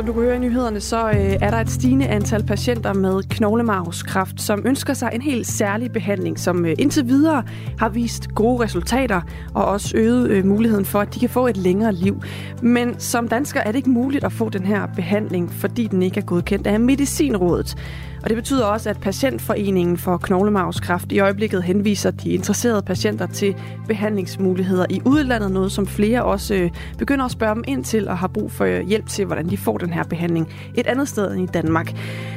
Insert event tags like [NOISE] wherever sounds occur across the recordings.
Som du kan høre i nyhederne, så øh, er der et stigende antal patienter med knoglemarvskræft, som ønsker sig en helt særlig behandling, som øh, indtil videre har vist gode resultater og også øget øh, muligheden for, at de kan få et længere liv. Men som dansker er det ikke muligt at få den her behandling, fordi den ikke er godkendt af Medicinrådet. Og det betyder også, at Patientforeningen for Knoglemarvskræft i øjeblikket henviser de interesserede patienter til behandlingsmuligheder i udlandet, noget som flere også øh, begynder at spørge dem ind til og har brug for øh, hjælp til, hvordan de får den her behandling et andet sted end i Danmark.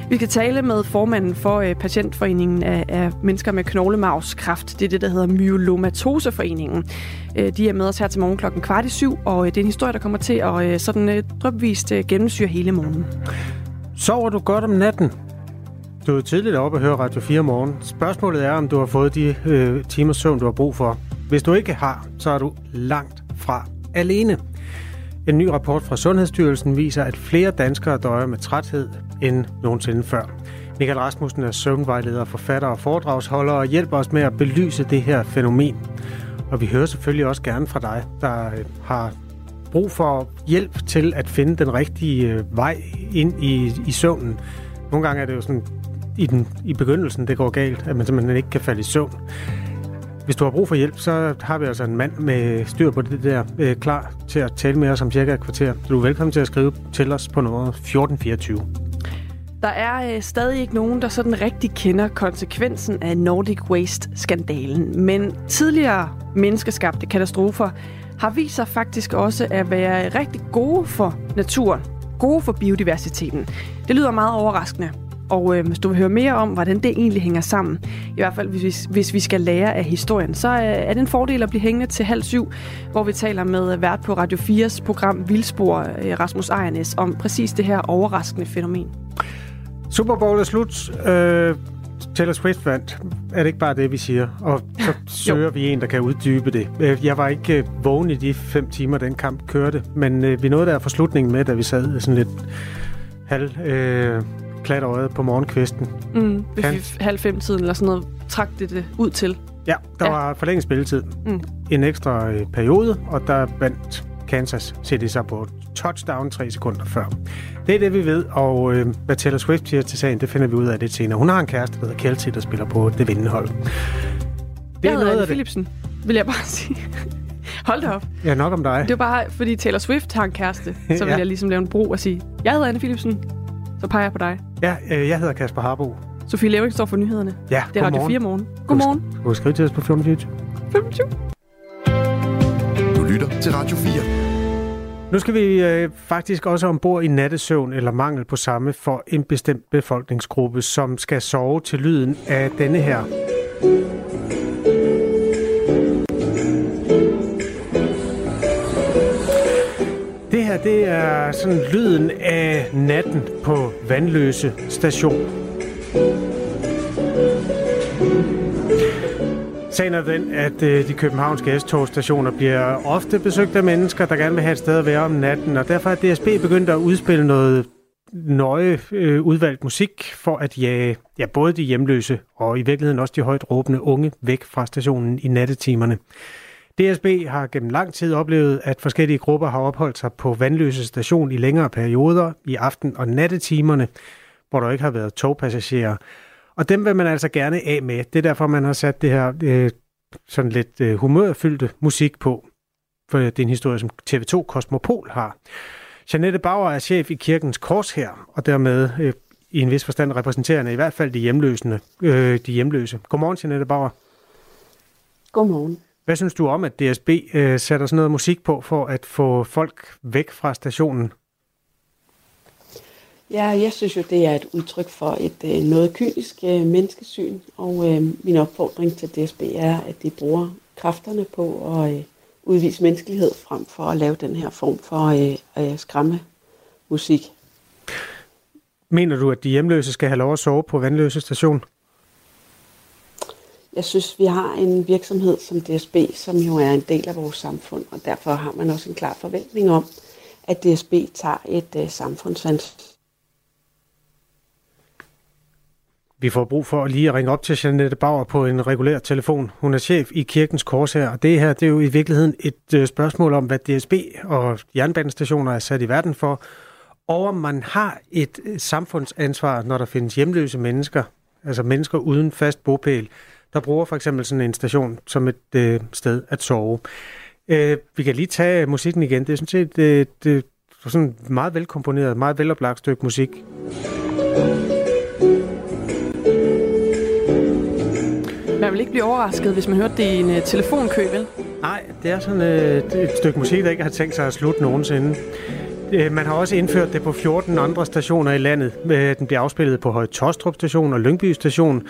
Vi kan tale med formanden for øh, Patientforeningen af, af mennesker med knoglemarvskræft. Det er det, der hedder Myelomatoseforeningen. Øh, de er med os her til morgen klokken kvart i syv, og øh, det er en historie, der kommer til at øh, sådan øh, drøbvist gennemsyre hele morgenen. Sover du godt om natten? Du er tidligt oppe og hører Radio 4 morgen. Spørgsmålet er, om du har fået de øh, timers søvn, du har brug for. Hvis du ikke har, så er du langt fra alene. En ny rapport fra Sundhedsstyrelsen viser, at flere danskere døjer med træthed end nogensinde før. Michael Rasmussen er søvnvejleder, forfatter og foredragsholder og hjælper os med at belyse det her fænomen. Og vi hører selvfølgelig også gerne fra dig, der øh, har brug for hjælp til at finde den rigtige øh, vej ind i, i søvnen. Nogle gange er det jo sådan i, den, i begyndelsen, det går galt, at man simpelthen ikke kan falde i søvn. Hvis du har brug for hjælp, så har vi altså en mand med styr på det der, øh, klar til at tale med os om cirka et kvarter. Så du er velkommen til at skrive til os på nummer 1424. Der er øh, stadig ikke nogen, der sådan rigtig kender konsekvensen af Nordic Waste-skandalen. Men tidligere menneskeskabte katastrofer har vist sig faktisk også at være rigtig gode for naturen. Gode for biodiversiteten. Det lyder meget overraskende. Og øh, hvis du vil høre mere om, hvordan det egentlig hænger sammen, i hvert fald hvis vi, hvis vi skal lære af historien, så øh, er det en fordel at blive hængende til halv syv, hvor vi taler med vært på Radio 4's program Vildspor, øh, Rasmus Ejernes, om præcis det her overraskende fænomen. Super Bowl er slut. Øh, Taylor Swift vandt. Er det ikke bare det, vi siger? Og så [LAUGHS] søger vi en, der kan uddybe det. Øh, jeg var ikke øh, vågen i de fem timer, den kamp kørte, men øh, vi nåede der for slutningen med, da vi sad sådan lidt halv... Øh, klat øjet på morgenkvisten. Mm, ved kan... halv fem tiden eller sådan noget, trak det det ud til. Ja, der ja. var forlænget spilletid. Mm. En ekstra øh, periode, og der vandt Kansas City sig på touchdown tre sekunder før. Det er det, vi ved, og øh, hvad Taylor Swift siger til sagen, det finder vi ud af lidt senere. Hun har en kæreste, der hedder Kelsey, der spiller på det vindende hold. Det jeg hedder Anne Philipsen, vil jeg bare [LAUGHS] sige. Hold da op. Ja, nok om dig. Det var bare, fordi Taylor Swift har en kæreste, så vil [LAUGHS] ja. jeg ligesom lave en bro og sige, jeg hedder Anne Philipsen, så peger jeg på dig. Ja, øh, jeg hedder Kasper Harbo. Sofie Levering står for nyhederne. Ja, Det er Radio 4 morgen. Godmorgen. Du kan skrive til os på 1424. 25. Du lytter til Radio 4. Nu skal vi øh, faktisk også ombord i nattesøvn eller mangel på samme for en bestemt befolkningsgruppe, som skal sove til lyden af denne her. Her, det er sådan lyden af natten på Vandløse station. Sagen er den, at øh, de københavnske S-togstationer bliver ofte besøgt af mennesker, der gerne vil have et sted at være om natten, og derfor er DSB begyndt at udspille noget nøje øh, udvalgt musik for at jage ja, både de hjemløse og i virkeligheden også de højt råbende unge væk fra stationen i nattetimerne. DSB har gennem lang tid oplevet, at forskellige grupper har opholdt sig på Vandløse station i længere perioder i aften- og nattetimerne, hvor der ikke har været togpassagerer. Og dem vil man altså gerne af med. Det er derfor, man har sat det her øh, sådan lidt øh, humørfyldte musik på. For det er en historie, som TV2 Kosmopol har. Janette Bauer er chef i Kirkens Kors her, og dermed øh, i en vis forstand repræsenterende i hvert fald de, hjemløsende, øh, de hjemløse. Godmorgen, Janette Bauer. Godmorgen. Hvad synes du om, at DSB øh, sætter sådan noget musik på for at få folk væk fra stationen? Ja, jeg synes jo, det er et udtryk for et øh, noget kynisk øh, menneskesyn, og øh, min opfordring til DSB er, at de bruger kræfterne på at øh, udvise menneskelighed frem for at lave den her form for øh, øh, skræmme musik. Mener du, at de hjemløse skal have lov at sove på Vandløse station? Jeg synes, vi har en virksomhed som DSB, som jo er en del af vores samfund, og derfor har man også en klar forventning om, at DSB tager et øh, samfundsansvar. Vi får brug for lige at ringe op til Janette Bauer på en regulær telefon. Hun er chef i Kirkens Kors her, og det her det er jo i virkeligheden et øh, spørgsmål om, hvad DSB og jernbanestationer er sat i verden for, og om man har et øh, samfundsansvar, når der findes hjemløse mennesker, altså mennesker uden fast bopæl, der bruger for eksempel sådan en station som et øh, sted at sove. Øh, vi kan lige tage musikken igen. Det er sådan set øh, det, sådan meget velkomponeret, meget veloplagt stykke musik. Man vil ikke blive overrasket, hvis man hørte det i en uh, telefonkø, vel? Nej, det er sådan uh, et stykke musik, der ikke har tænkt sig at slutte nogensinde. Uh, man har også indført det på 14 andre stationer i landet. Uh, den bliver afspillet på Høje Tostrup station og Lyngby station.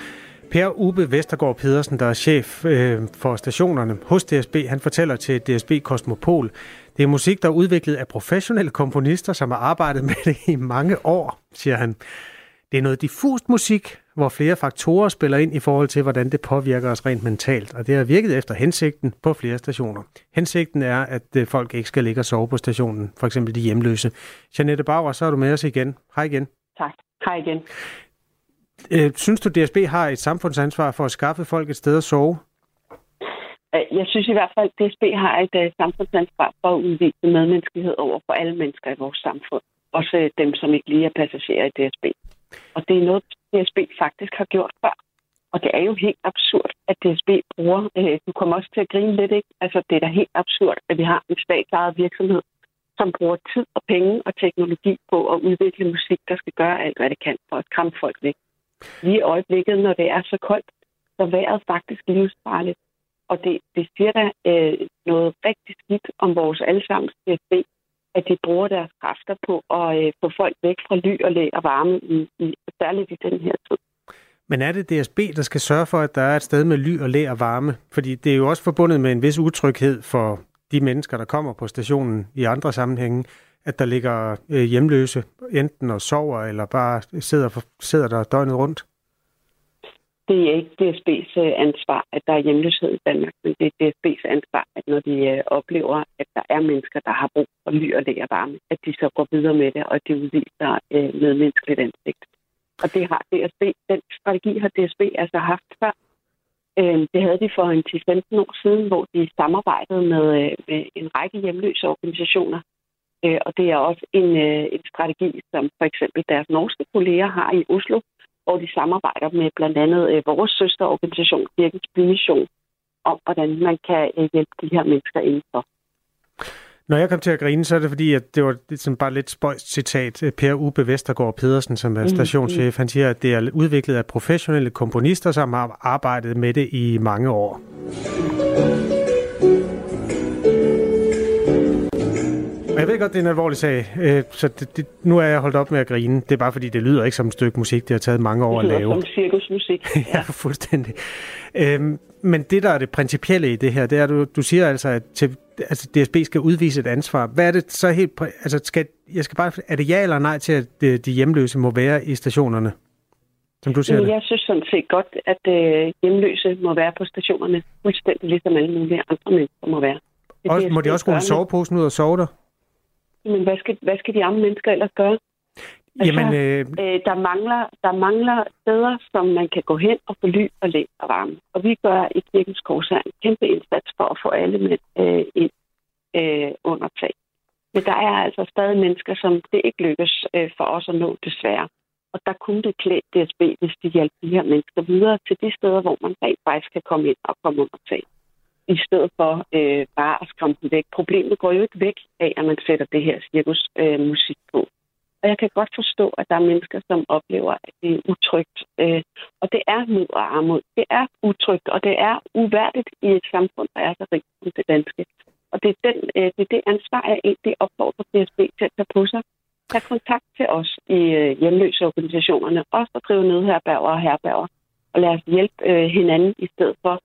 Per Ube Vestergaard Pedersen, der er chef øh, for stationerne hos DSB, han fortæller til DSB Kosmopol, det er musik, der er udviklet af professionelle komponister, som har arbejdet med det i mange år, siger han. Det er noget diffust musik, hvor flere faktorer spiller ind i forhold til, hvordan det påvirker os rent mentalt, og det har virket efter hensigten på flere stationer. Hensigten er, at øh, folk ikke skal ligge og sove på stationen, for eksempel de hjemløse. Janette Bauer, så er du med os igen. Hej igen. Tak. Hej igen. Øh, synes du, DSB har et samfundsansvar for at skaffe folk et sted at sove? Øh, jeg synes i hvert fald, at DSB har et uh, samfundsansvar for at udvise medmenneskelighed over for alle mennesker i vores samfund. Også øh, dem, som ikke lige er passagerer i DSB. Og det er noget, DSB faktisk har gjort før. Og det er jo helt absurd, at DSB bruger... Uh, du kommer også til at grine lidt, ikke? Altså, det er da helt absurd, at vi har en statsejet virksomhed, som bruger tid og penge og teknologi på at udvikle musik, der skal gøre alt, hvad det kan for at kramme folk væk. Lige i øjeblikket, når det er så koldt, så vejret faktisk livsfarligt. Og det, det siger da øh, noget rigtig skidt om vores allesammens DSB, at de bruger deres kræfter på at øh, få folk væk fra ly og læ og varme, i, i, særligt i den her tid. Men er det DSB, der skal sørge for, at der er et sted med ly og læ og varme? Fordi det er jo også forbundet med en vis utryghed for de mennesker, der kommer på stationen i andre sammenhænge, at der ligger øh, hjemløse, enten og sover, eller bare sidder, sidder der døgnet rundt? Det er ikke DSB's øh, ansvar, at der er hjemløshed i Danmark, men det er DSB's ansvar, at når de øh, oplever, at der er mennesker, der har brug for ly og læger varme, at de så går videre med det, og at de udviser øh, medmenneskeligt ansigt. Og det har DSB, den strategi har DSB altså haft før. Øh, det havde de for en 10-15 år siden, hvor de samarbejdede med, øh, med en række hjemløse organisationer. Øh, og det er også en, øh, en strategi, som for eksempel deres norske kolleger har i Oslo, hvor de samarbejder med blandt andet øh, vores søsterorganisation, Kirkens Bymission, om hvordan man kan øh, hjælpe de her mennesker indenfor. Når jeg kom til at grine, så er det fordi, at det var sådan bare lidt spøjst citat. Per Ube Vestergaard Pedersen, som er mm, stationschef, mm. han siger, at det er udviklet af professionelle komponister, som har arbejdet med det i mange år. Jeg ved godt, det er en alvorlig sag, øh, så det, det, nu er jeg holdt op med at grine. Det er bare fordi, det lyder ikke som et stykke musik, det har taget mange år at lave. Det lyder som cirkusmusik. Ja, [LAUGHS] ja fuldstændig. Øhm, men det, der er det principielle i det her, det er, at du, du siger altså, at til, altså DSB skal udvise et ansvar. Hvad er det så helt... Altså, skal, jeg skal bare, er det ja eller nej til, at de, de hjemløse må være i stationerne? Som du siger det? Jeg synes sådan set godt, at øh, hjemløse må være på stationerne, fuldstændig ligesom alle mulige andre mennesker må være. Det, også, må de også rulle soveposen ud og sove der? Men hvad skal, hvad skal de andre mennesker ellers gøre? Altså, Jamen, øh... Øh, der, mangler, der mangler steder, som man kan gå hen og få ly og læ og varme. Og vi gør i Kirkens Korshær en kæmpe indsats for at få alle med øh, ind øh, under tag. Men der er altså stadig mennesker, som det ikke lykkes øh, for os at nå, desværre. Og der kunne det klæde DSB, hvis de hjælper de her mennesker videre til de steder, hvor man rent faktisk kan komme ind og komme under tag i stedet for øh, bare at skræmme dem væk. Problemet går jo ikke væk af, at man sætter det her cirkusmusik øh, musik på. Og jeg kan godt forstå, at der er mennesker, som oplever, at det er utrygt. Øh, og det er nød og armod. Det er utrygt, og det er uværdigt i et samfund, der er så rigt som det danske. Og det er, den, øh, det, er det ansvar, jeg egentlig opfordrer DSB til at tage på sig. Tag kontakt til os i øh, hjemløseorganisationerne, også at drive nødherberger og herberger. Og lad os hjælpe øh, hinanden i stedet for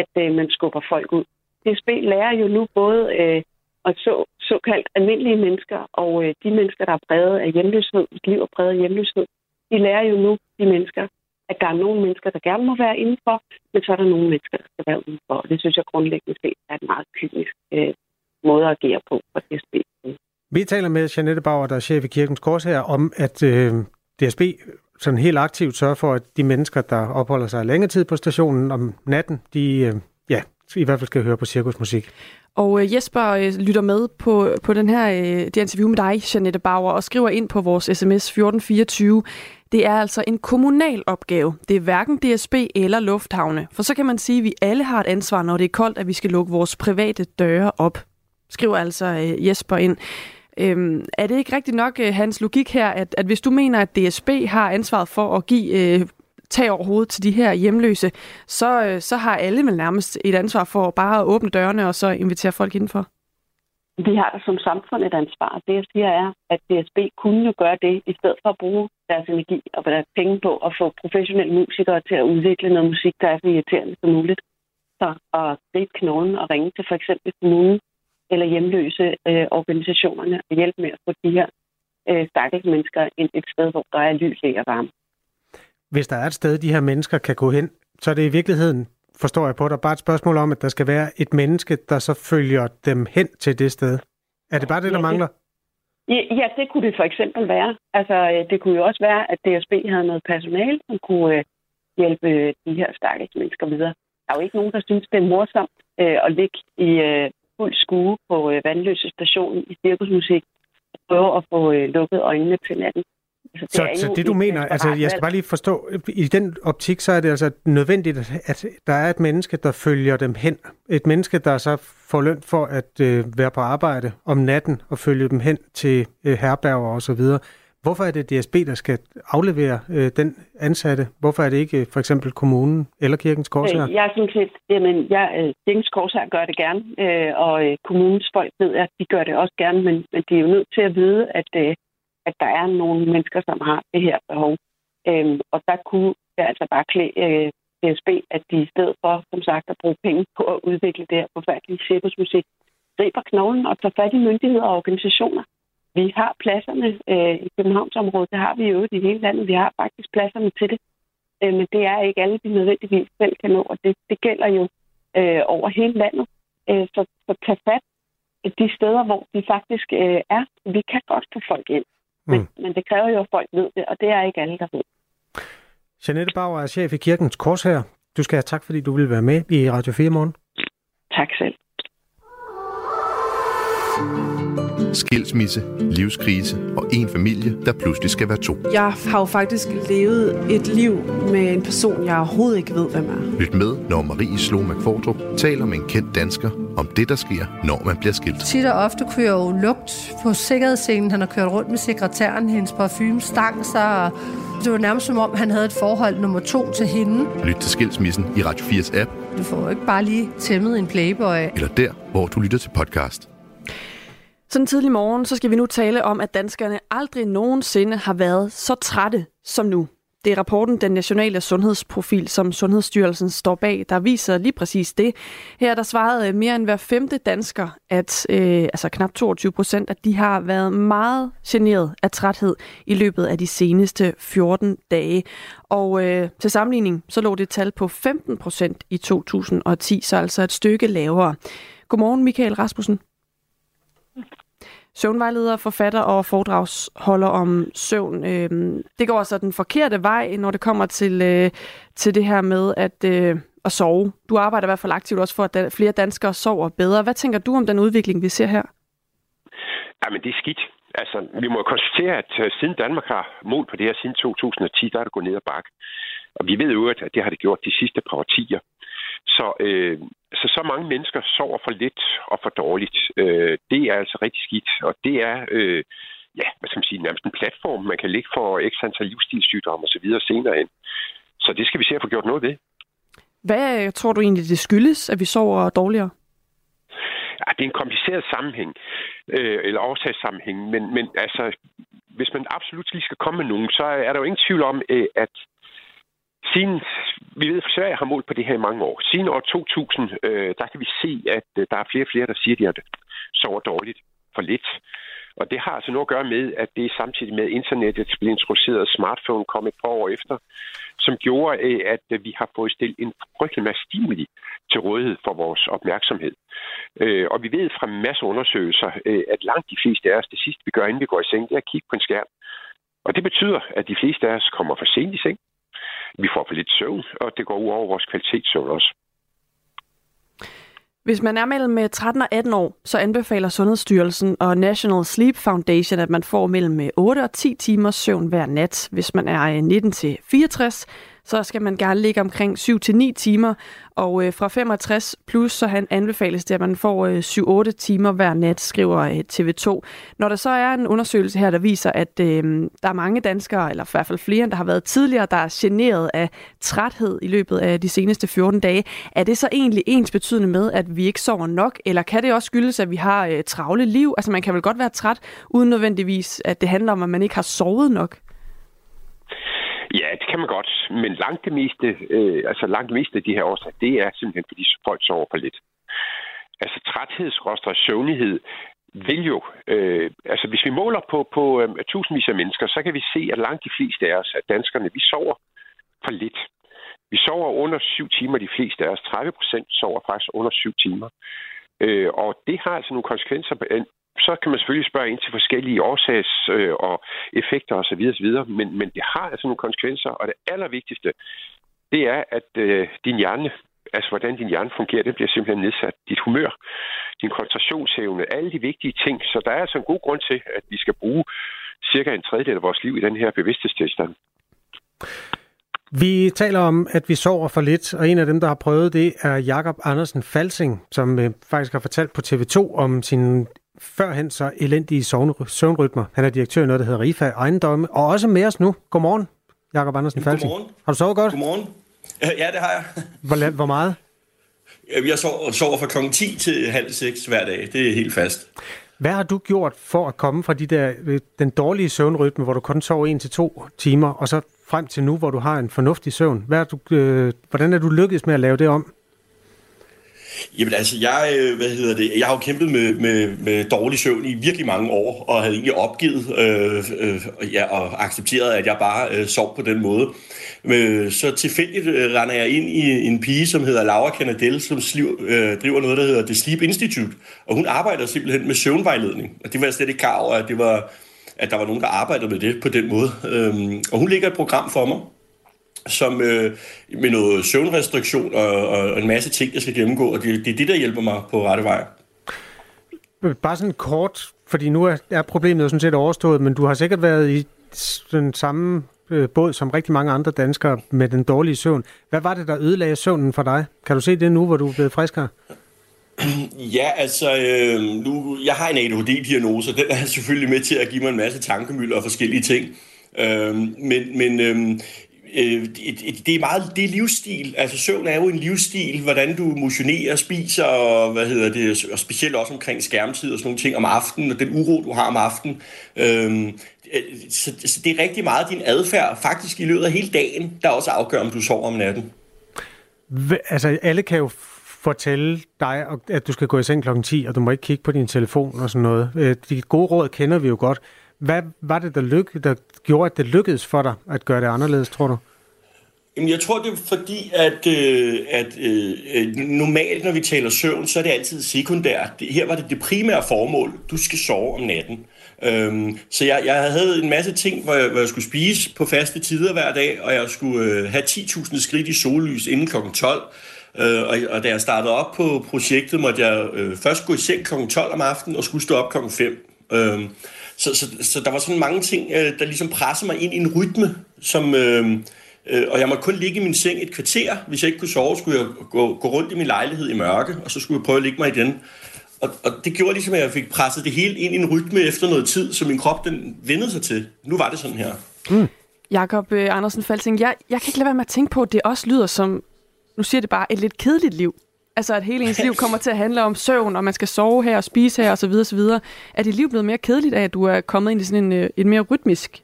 at øh, man skubber folk ud. DSB lærer jo nu både øh, at så, såkaldt almindelige mennesker og øh, de mennesker, der er præget af hjemløshed, et liv er præget af hjemløshed, de lærer jo nu de mennesker, at der er nogle mennesker, der gerne må være indenfor, men så er der nogle mennesker, der skal være udenfor. Og det synes jeg grundlæggende set er en meget kynisk øh, måde at agere på for DSB. Vi taler med Janette Bauer, der er chef i Kirkens Kors her, om at øh, DSB sådan helt aktivt sørge for, at de mennesker, der opholder sig længere tid på stationen om natten, de øh, ja, i hvert fald skal høre på cirkusmusik. Og øh, Jesper øh, lytter med på, på den her, øh, det interview med dig, Janette Bauer, og skriver ind på vores sms 1424. Det er altså en kommunal opgave. Det er hverken DSB eller lufthavne. For så kan man sige, at vi alle har et ansvar, når det er koldt, at vi skal lukke vores private døre op. Skriver altså Jesper ind. Øhm, er det ikke rigtigt nok, øh, hans logik her, at, at hvis du mener, at DSB har ansvaret for at give øh, tag over hovedet til de her hjemløse, så, øh, så har alle vel nærmest et ansvar for bare at åbne dørene og så invitere folk indenfor. Vi har da som samfund et ansvar. Det jeg siger er, at DSB kunne jo gøre det, i stedet for at bruge deres energi og deres penge på at få professionelle musikere til at udvikle noget musik, der er så irriterende som muligt. Så at gribe knoglen og ringe til for eksempel kommunen eller hjemløse øh, organisationerne og hjælpe med at få de her øh, stakkels mennesker ind et sted, hvor der er lys, og varme hvis der er et sted, de her mennesker kan gå hen, så er det i virkeligheden, forstår jeg på dig, bare et spørgsmål om, at der skal være et menneske, der så følger dem hen til det sted. Er det bare det, der ja, mangler? Det, ja, det kunne det for eksempel være. Altså, øh, det kunne jo også være, at DSB havde noget personale, som kunne øh, hjælpe de her stakkels mennesker videre. Der er jo ikke nogen, der synes, det er morsomt øh, at ligge i øh, fuld skue på øh, Vandløse station i cirkusmusik og prøve at få øh, lukket øjnene til natten. Altså, det så, så det du mener, altså jeg skal bare lige forstå, i den optik, så er det altså nødvendigt, at der er et menneske, der følger dem hen. Et menneske, der så får løn for at øh, være på arbejde om natten og følge dem hen til øh, herberger og så videre. Hvorfor er det DSB, der skal aflevere øh, den ansatte? Hvorfor er det ikke øh, for eksempel kommunen eller Kirkens Korshær? Øh, jeg synes, at jamen, jeg, øh, Kirkens Korshær gør det gerne, øh, og øh, kommunens folk ved, at de gør det også gerne, men, men de er jo nødt til at vide, at øh, at der er nogle mennesker, som har det her behov. Øhm, og der kunne det altså bare klæde øh, DSB, at de i stedet for, som sagt, at bruge penge på at udvikle det her forfærdelige cirkusmusik, griber knoglen og tager fat i myndigheder og organisationer. Vi har pladserne øh, i Københavnsområdet, det har vi jo i hele landet. Vi har faktisk pladserne til det. Øh, men det er ikke alle, de nødvendigvis selv kan nå, og det, det gælder jo øh, over hele landet. Øh, så, så tag fat de steder, hvor de faktisk øh, er. Vi kan godt få folk ind. Men, mm. men det kræver jo, at folk ved det, og det er ikke alle, der ved. Janette Bauer er chef i Kirkens Kors her. Du skal have tak, fordi du vil være med i Radio 4 morgen. Tak selv. Skilsmisse, livskrise og en familie, der pludselig skal være to. Jeg har jo faktisk levet et liv med en person, jeg overhovedet ikke ved, hvem er. Lyt med, når Marie Slo McFordrup taler med en kendt dansker om det, der sker, når man bliver skilt. Tit og ofte jeg jo lugt på sikkerhedsscenen. Han har kørt rundt med sekretæren, hendes parfume stang sig, og det var nærmest som om, han havde et forhold nummer to til hende. Lyt til Skilsmissen i Radio 4's app. Du får jo ikke bare lige tæmmet en playboy. Eller der, hvor du lytter til podcast. Sådan tidlig morgen, så skal vi nu tale om, at danskerne aldrig nogensinde har været så trætte som nu. Det er rapporten Den Nationale Sundhedsprofil, som Sundhedsstyrelsen står bag, der viser lige præcis det. Her der svarede øh, mere end hver femte dansker, at øh, altså knap 22 procent, at de har været meget generet af træthed i løbet af de seneste 14 dage. Og øh, til sammenligning, så lå det tal på 15 procent i 2010, så altså et stykke lavere. Godmorgen, Michael Rasmussen søvnvejleder, forfatter og foredragsholder om søvn. Øh, det går altså den forkerte vej, når det kommer til, øh, til det her med at, øh, at sove. Du arbejder i hvert fald aktivt også for, at flere danskere sover bedre. Hvad tænker du om den udvikling, vi ser her? Jamen, det er skidt. Altså, vi må konstatere, at øh, siden Danmark har mål på det her siden 2010, der er det gået ned ad bakke. Og vi ved jo, at det har det gjort de sidste par årtier. Så, øh, så så mange mennesker sover for lidt og for dårligt. Øh, det er altså rigtig skidt, og det er øh, ja, hvad skal man sige, nærmest en platform, man kan ligge for ekstra antal livsstilssygdomme osv. senere ind. Så det skal vi se at få gjort noget ved. Hvad tror du egentlig, det skyldes, at vi sover dårligere? Ja, det er en kompliceret sammenhæng, øh, eller årsagssammenhæng, men, men altså, hvis man absolut lige skal komme med nogen, så er der jo ingen tvivl om, øh, at Siden, vi ved, at Sverige har målt på det her i mange år. Siden år 2000, øh, der kan vi se, at øh, der er flere og flere, der siger, at de har sover dårligt for lidt. Og det har altså noget at gøre med, at det er samtidig med internettet blev introduceret, smartphone kom et par år efter, som gjorde, øh, at øh, vi har fået stillet en frygtelig masse stimuli til rådighed for vores opmærksomhed. Øh, og vi ved fra masser af undersøgelser, øh, at langt de fleste af os, det sidste vi gør, inden vi går i seng, det er at kigge på en skærm. Og det betyder, at de fleste af os kommer for sent i seng. Vi får for lidt søvn, og det går ud over vores kvalitetssøvn også. Hvis man er mellem øh, 13 og 18 år, så anbefaler Sundhedsstyrelsen og National Sleep Foundation, at man får mellem øh, 8 og 10 timers søvn hver nat. Hvis man er øh, 19 til 64, så skal man gerne ligge omkring 7-9 timer, og øh, fra 65 plus, så han anbefales det, at man får øh, 7-8 timer hver nat, skriver øh, TV2. Når der så er en undersøgelse her, der viser, at øh, der er mange danskere, eller i hvert fald flere, der har været tidligere, der er generet af træthed i løbet af de seneste 14 dage, er det så egentlig ens betydende med, at vi ikke sover nok, eller kan det også skyldes, at vi har øh, travle liv? Altså man kan vel godt være træt, uden nødvendigvis, at det handler om, at man ikke har sovet nok? Ja, det kan man godt, men langt det meste, øh, altså langt det meste af de her årsager, det er simpelthen, fordi folk sover for lidt. Altså træthedsrådstræk søvnighed vil jo, øh, altså hvis vi måler på, på øh, tusindvis af mennesker, så kan vi se, at langt de fleste af os, at danskerne, vi sover for lidt. Vi sover under syv timer, de fleste af os. 30 procent sover faktisk under syv timer. Øh, og det har altså nogle konsekvenser så kan man selvfølgelig spørge ind til forskellige årsags øh, og effekter osv. osv. Men, men det har altså nogle konsekvenser, og det allervigtigste, det er, at øh, din hjerne, altså hvordan din hjerne fungerer, det bliver simpelthen nedsat. Dit humør, din koncentrationsevne, alle de vigtige ting. Så der er altså en god grund til, at vi skal bruge cirka en tredjedel af vores liv i den her bevidsthedstilstand. Vi taler om, at vi sover for lidt, og en af dem, der har prøvet det, er Jakob Andersen Falsing, som øh, faktisk har fortalt på TV2 om sin førhen så elendige søvnrytmer. Han er direktør i noget, der hedder Rifa Ejendomme, og også med os nu. Godmorgen, Jakob Andersen Falsing. Godmorgen. Har du sovet godt? Godmorgen. Ja, det har jeg. Hvor, hvor meget? Jeg sover, sover fra kl. 10 til halv 6 hver dag. Det er helt fast. Hvad har du gjort for at komme fra de der, øh, den dårlige søvnrytme, hvor du kun sover en til to timer, og så frem til nu, hvor du har en fornuftig søvn? Hvad er du, øh, hvordan er du lykkedes med at lave det om? Jamen altså, jeg, øh, hvad hedder det, jeg har jo kæmpet med, med, med dårlig søvn i virkelig mange år, og havde egentlig opgivet øh, øh, ja, og accepteret, at jeg bare øh, sov på den måde. Men, så tilfældigt øh, render jeg ind i en pige, som hedder Laura Canadell, som sliv, øh, driver noget, der hedder The Sleep Institute, og hun arbejder simpelthen med søvnvejledning. Og det var jeg slet ikke klar over, at det var at der var nogen, der arbejdede med det på den måde. Øhm, og hun lægger et program for mig, som øh, med noget søvnrestriktion og, og en masse ting, jeg skal gennemgå, og det, det er det, der hjælper mig på rette vej. Bare sådan kort, fordi nu er, er problemet jo sådan set overstået, men du har sikkert været i den samme øh, båd som rigtig mange andre danskere med den dårlige søvn. Hvad var det, der ødelagde søvnen for dig? Kan du se det nu, hvor du er blevet friskere? [CLEARS THROAT] Ja, altså, øh, nu, jeg har en ADHD-diagnose, den er selvfølgelig med til at give mig en masse tankemøller og forskellige ting. Øh, men men øh, øh, det er meget det er livsstil. Altså søvn er jo en livsstil, hvordan du motionerer, spiser og hvad hedder det, og specielt også omkring skærmtid og sådan nogle ting om aftenen og den uro du har om aftenen. Øhm, øh, så, så det er rigtig meget din adfærd, faktisk i løbet af hele dagen, der også afgør, om du sover om natten. Altså alle kan jo fortælle dig, at du skal gå i seng klokken 10, og du må ikke kigge på din telefon og sådan noget. Øh, de gode råd kender vi jo godt. Hvad var det, der, lykke, der gjorde, at det lykkedes for dig at gøre det anderledes, tror du? Jamen, jeg tror, det er fordi, at, øh, at øh, øh, normalt, når vi taler søvn, så er det altid sekundært. Det, her var det det primære formål. Du skal sove om natten. Øhm, så jeg, jeg havde en masse ting, hvor jeg, hvor jeg skulle spise på faste tider hver dag, og jeg skulle øh, have 10.000 skridt i sollys inden kl. 12. Øh, og, og da jeg startede op på projektet, måtte jeg øh, først gå i seng kl. 12 om aftenen og skulle stå op kl. 5. Øh, så, så, så der var sådan mange ting, øh, der ligesom pressede mig ind i en rytme, som... Øh, øh, og jeg måtte kun ligge i min seng et kvarter. Hvis jeg ikke kunne sove, skulle jeg gå, gå rundt i min lejlighed i mørke, og så skulle jeg prøve at ligge mig igen. Og, og det gjorde ligesom, at jeg fik presset det hele ind i en rytme efter noget tid, så min krop den vendede sig til. Nu var det sådan her. Mm. Jakob øh, Andersen Falsing, jeg, jeg kan ikke lade være med at tænke på, at det også lyder som, nu siger det bare, et lidt kedeligt liv. Altså, at hele ens liv kommer til at handle om søvn, og man skal sove her og spise her osv. osv. Er dit liv blevet mere kedeligt af, at du er kommet ind i sådan en, øh, en mere rytmisk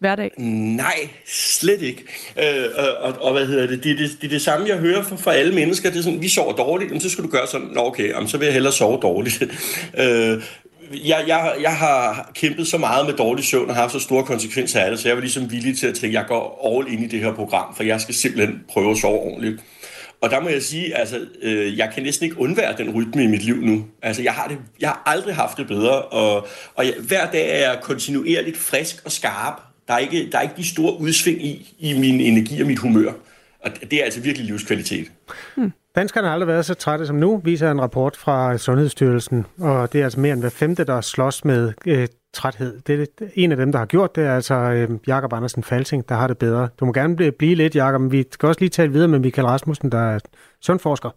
hverdag? Nej, slet ikke. Øh, og, og hvad hedder det? Det er det, det, det samme, jeg hører fra, fra alle mennesker. Det er sådan, vi sover dårligt, men så skal du gøre sådan, Nå, okay, jamen, så vil jeg hellere sove dårligt. [LAUGHS] øh, jeg, jeg, jeg har kæmpet så meget med dårlig søvn og haft så store konsekvenser af det, så jeg var ligesom villig til at tænke, at jeg går all ind i det her program, for jeg skal simpelthen prøve at sove ordentligt. Og der må jeg sige, altså, øh, jeg kan næsten ikke undvære den rytme i mit liv nu. Altså, jeg har, det, jeg har aldrig haft det bedre, og, og jeg, hver dag er jeg kontinuerligt frisk og skarp Der er ikke, der er ikke de store udsving i, i min energi og mit humør. Og det er altså virkelig livskvalitet. Hmm. Danskerne har aldrig været så trætte som nu, viser en rapport fra Sundhedsstyrelsen. Og det er altså mere end hver femte, der slås med øh, træthed. Det er en af dem, der har gjort det, er altså øh, Jakob Andersen Falsing, der har det bedre. Du må gerne blive, blive lidt, Jakob, men vi skal også lige tale videre med Michael Rasmussen, der er sundforsker.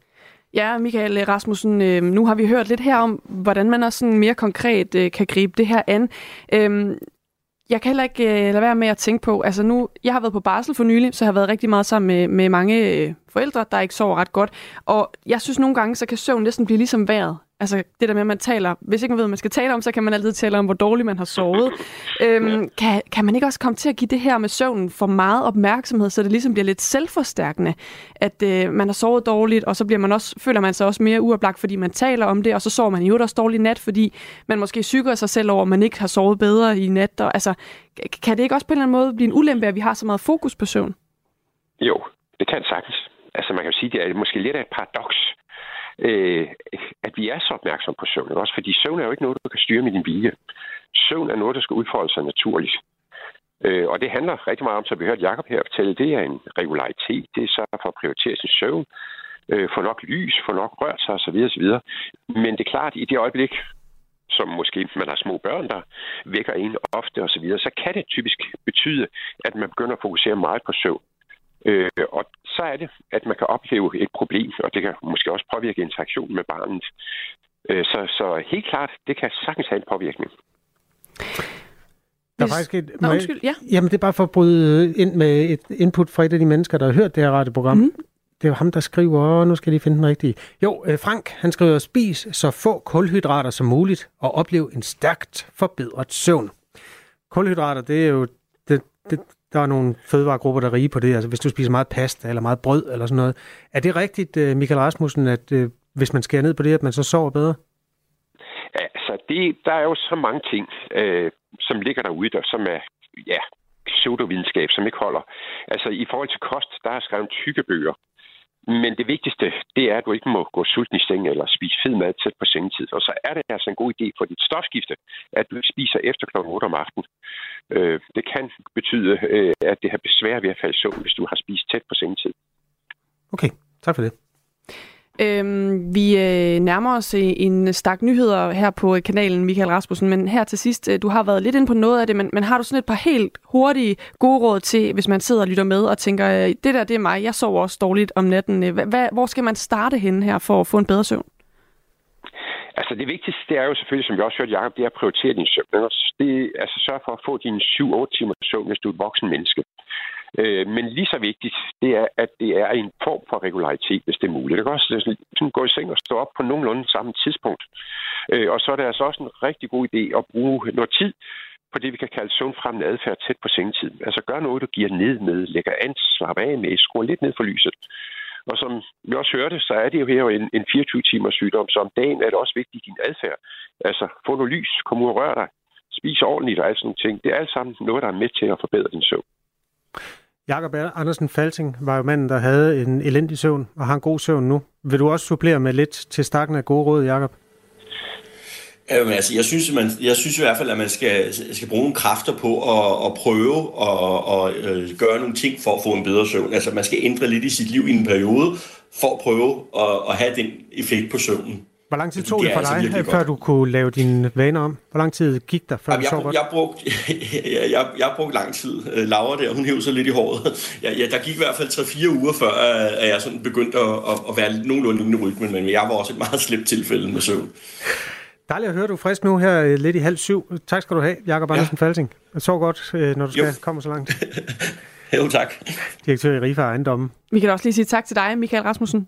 Ja, Michael øh, Rasmussen, øh, nu har vi hørt lidt her om, hvordan man også sådan mere konkret øh, kan gribe det her an. Øh, jeg kan heller ikke øh, lade være med at tænke på, altså nu, jeg har været på barsel for nylig, så jeg har været rigtig meget sammen med, med mange øh, forældre, der ikke sover ret godt. Og jeg synes nogle gange, så kan søvn næsten blive ligesom vejret. Altså det der med, at man taler, hvis ikke man ved, hvad man skal tale om, så kan man altid tale om, hvor dårligt man har sovet. [LAUGHS] øhm, kan, kan man ikke også komme til at give det her med søvnen for meget opmærksomhed, så det ligesom bliver lidt selvforstærkende, at øh, man har sovet dårligt, og så bliver man også, føler man sig også mere uoplagt, fordi man taler om det, og så sover man jo også dårligt nat, fordi man måske syger sig selv over, at man ikke har sovet bedre i nat. Og, altså, kan det ikke også på en eller anden måde blive en ulempe, at vi har så meget fokus på søvn? Jo, det kan sagtens. Altså man kan jo sige, det er måske lidt af et paradoks, øh, at vi er så opmærksomme på søvn. Også fordi søvn er jo ikke noget, du kan styre med din vilje. Søvn er noget, der skal udfolde sig naturligt. Øh, og det handler rigtig meget om, som vi hørte Jacob her fortælle, det er en regularitet. Det er så for at prioritere sin søvn, øh, få nok lys, få nok rørt sig osv. osv. Men det er klart, i det øjeblik, som måske man har små børn, der vækker en ofte osv., så, så kan det typisk betyde, at man begynder at fokusere meget på søvn. Øh, og så er det, at man kan opleve et problem, og det kan måske også påvirke interaktionen med barnet. Øh, så, så helt klart, det kan sagtens have en påvirkning. Der er faktisk et, Nå, undskyld, ja. Jamen, det er bare for at bryde ind med et input fra et af de mennesker, der har hørt det her radioprogram. Mm. Det er jo ham, der skriver, og nu skal de finde den rigtige. Jo, øh, Frank, han skriver, spis så få kulhydrater som muligt, og oplev en stærkt forbedret søvn. Kulhydrater, det er jo det, det, der er nogle fødevaregrupper, der er rige på det. Altså hvis du spiser meget pasta eller meget brød eller sådan noget. Er det rigtigt, øh, Michael Rasmussen, at øh, hvis man skærer ned på det, at man så sover bedre? Altså, det, der er jo så mange ting, øh, som ligger derude, der, som er ja, pseudovidenskab, som ikke holder. Altså, i forhold til kost, der er skrevet tykke bøger, men det vigtigste, det er, at du ikke må gå sulten i seng eller spise fed mad tæt på sengetid. Og så er det altså en god idé for dit stofskifte, at du spiser efter kl. 8 om aftenen. Øh, det kan betyde, øh, at det har besvær ved at falde i søvn, hvis du har spist tæt på sengetid. Okay, tak for det. Øhm, vi øh, nærmer os øh, en stak nyheder her på øh, kanalen, Michael Rasmussen, men her til sidst, øh, du har været lidt ind på noget af det, men, men har du sådan et par helt hurtige gode råd til, hvis man sidder og lytter med og tænker, øh, det der, det er mig, jeg sover også dårligt om natten. Øh, hva, hvor skal man starte henne her for at få en bedre søvn? Altså det vigtigste, det er jo selvfølgelig, som vi også hørte Jacob, det er at prioritere din søvn. Det er altså sørge for at få dine 7-8 timer søvn, hvis du er et voksen menneske. Øh, men lige så vigtigt, det er, at det er en form for regularitet, hvis det er muligt. Det kan også sådan, gå i seng og stå op på nogenlunde samme tidspunkt. Øh, og så er det altså også en rigtig god idé at bruge noget tid på det, vi kan kalde søvnfremmende adfærd tæt på sengetiden. Altså gør noget, du giver ned med, lægger an, slapper af med, skruer lidt ned for lyset. Og som vi også hørte, så er det jo her en, en 24-timers sygdom, så om dagen er det også vigtigt i din adfærd. Altså få noget lys, kom ud og rør dig, spis ordentligt og alt sådan nogle ting. Det er alt sammen noget, der er med til at forbedre din søvn. Jakob Andersen Falting var jo manden, der havde en elendig søvn og har en god søvn nu. Vil du også supplere med lidt til stakken af gode råd, Jakob? Jamen, altså, jeg, synes, man, jeg synes i hvert fald, at man skal, skal bruge nogle kræfter på at, at prøve at, at, øh, gøre nogle ting for at få en bedre søvn. Altså, man skal ændre lidt i sit liv i en periode for at prøve at, at have den effekt på søvnen. Hvor lang tid tog det, det for altså dig, før godt. du kunne lave dine vaner om? Hvor lang tid gik der, før Jamen, du sov godt? Jeg, brugte, [LAUGHS] jeg, jeg, jeg brugte lang tid. Øh, Laura der, hun hævde sig lidt i håret. Ja, ja, der gik i hvert fald 3-4 uger, før at jeg sådan begyndte at, at være nogenlunde inde i rytmen, men jeg var også et meget slemt tilfælde med søvn. Dejligt at høre, du er frisk nu her øh, lidt i halv syv. Tak skal du have, Jakob Andersen ja. Falsing. Så godt, øh, når du skal jo. komme så langt. [LAUGHS] jo, tak. Direktør i Rifa Ejendomme. Vi kan også lige sige tak til dig, Michael Rasmussen.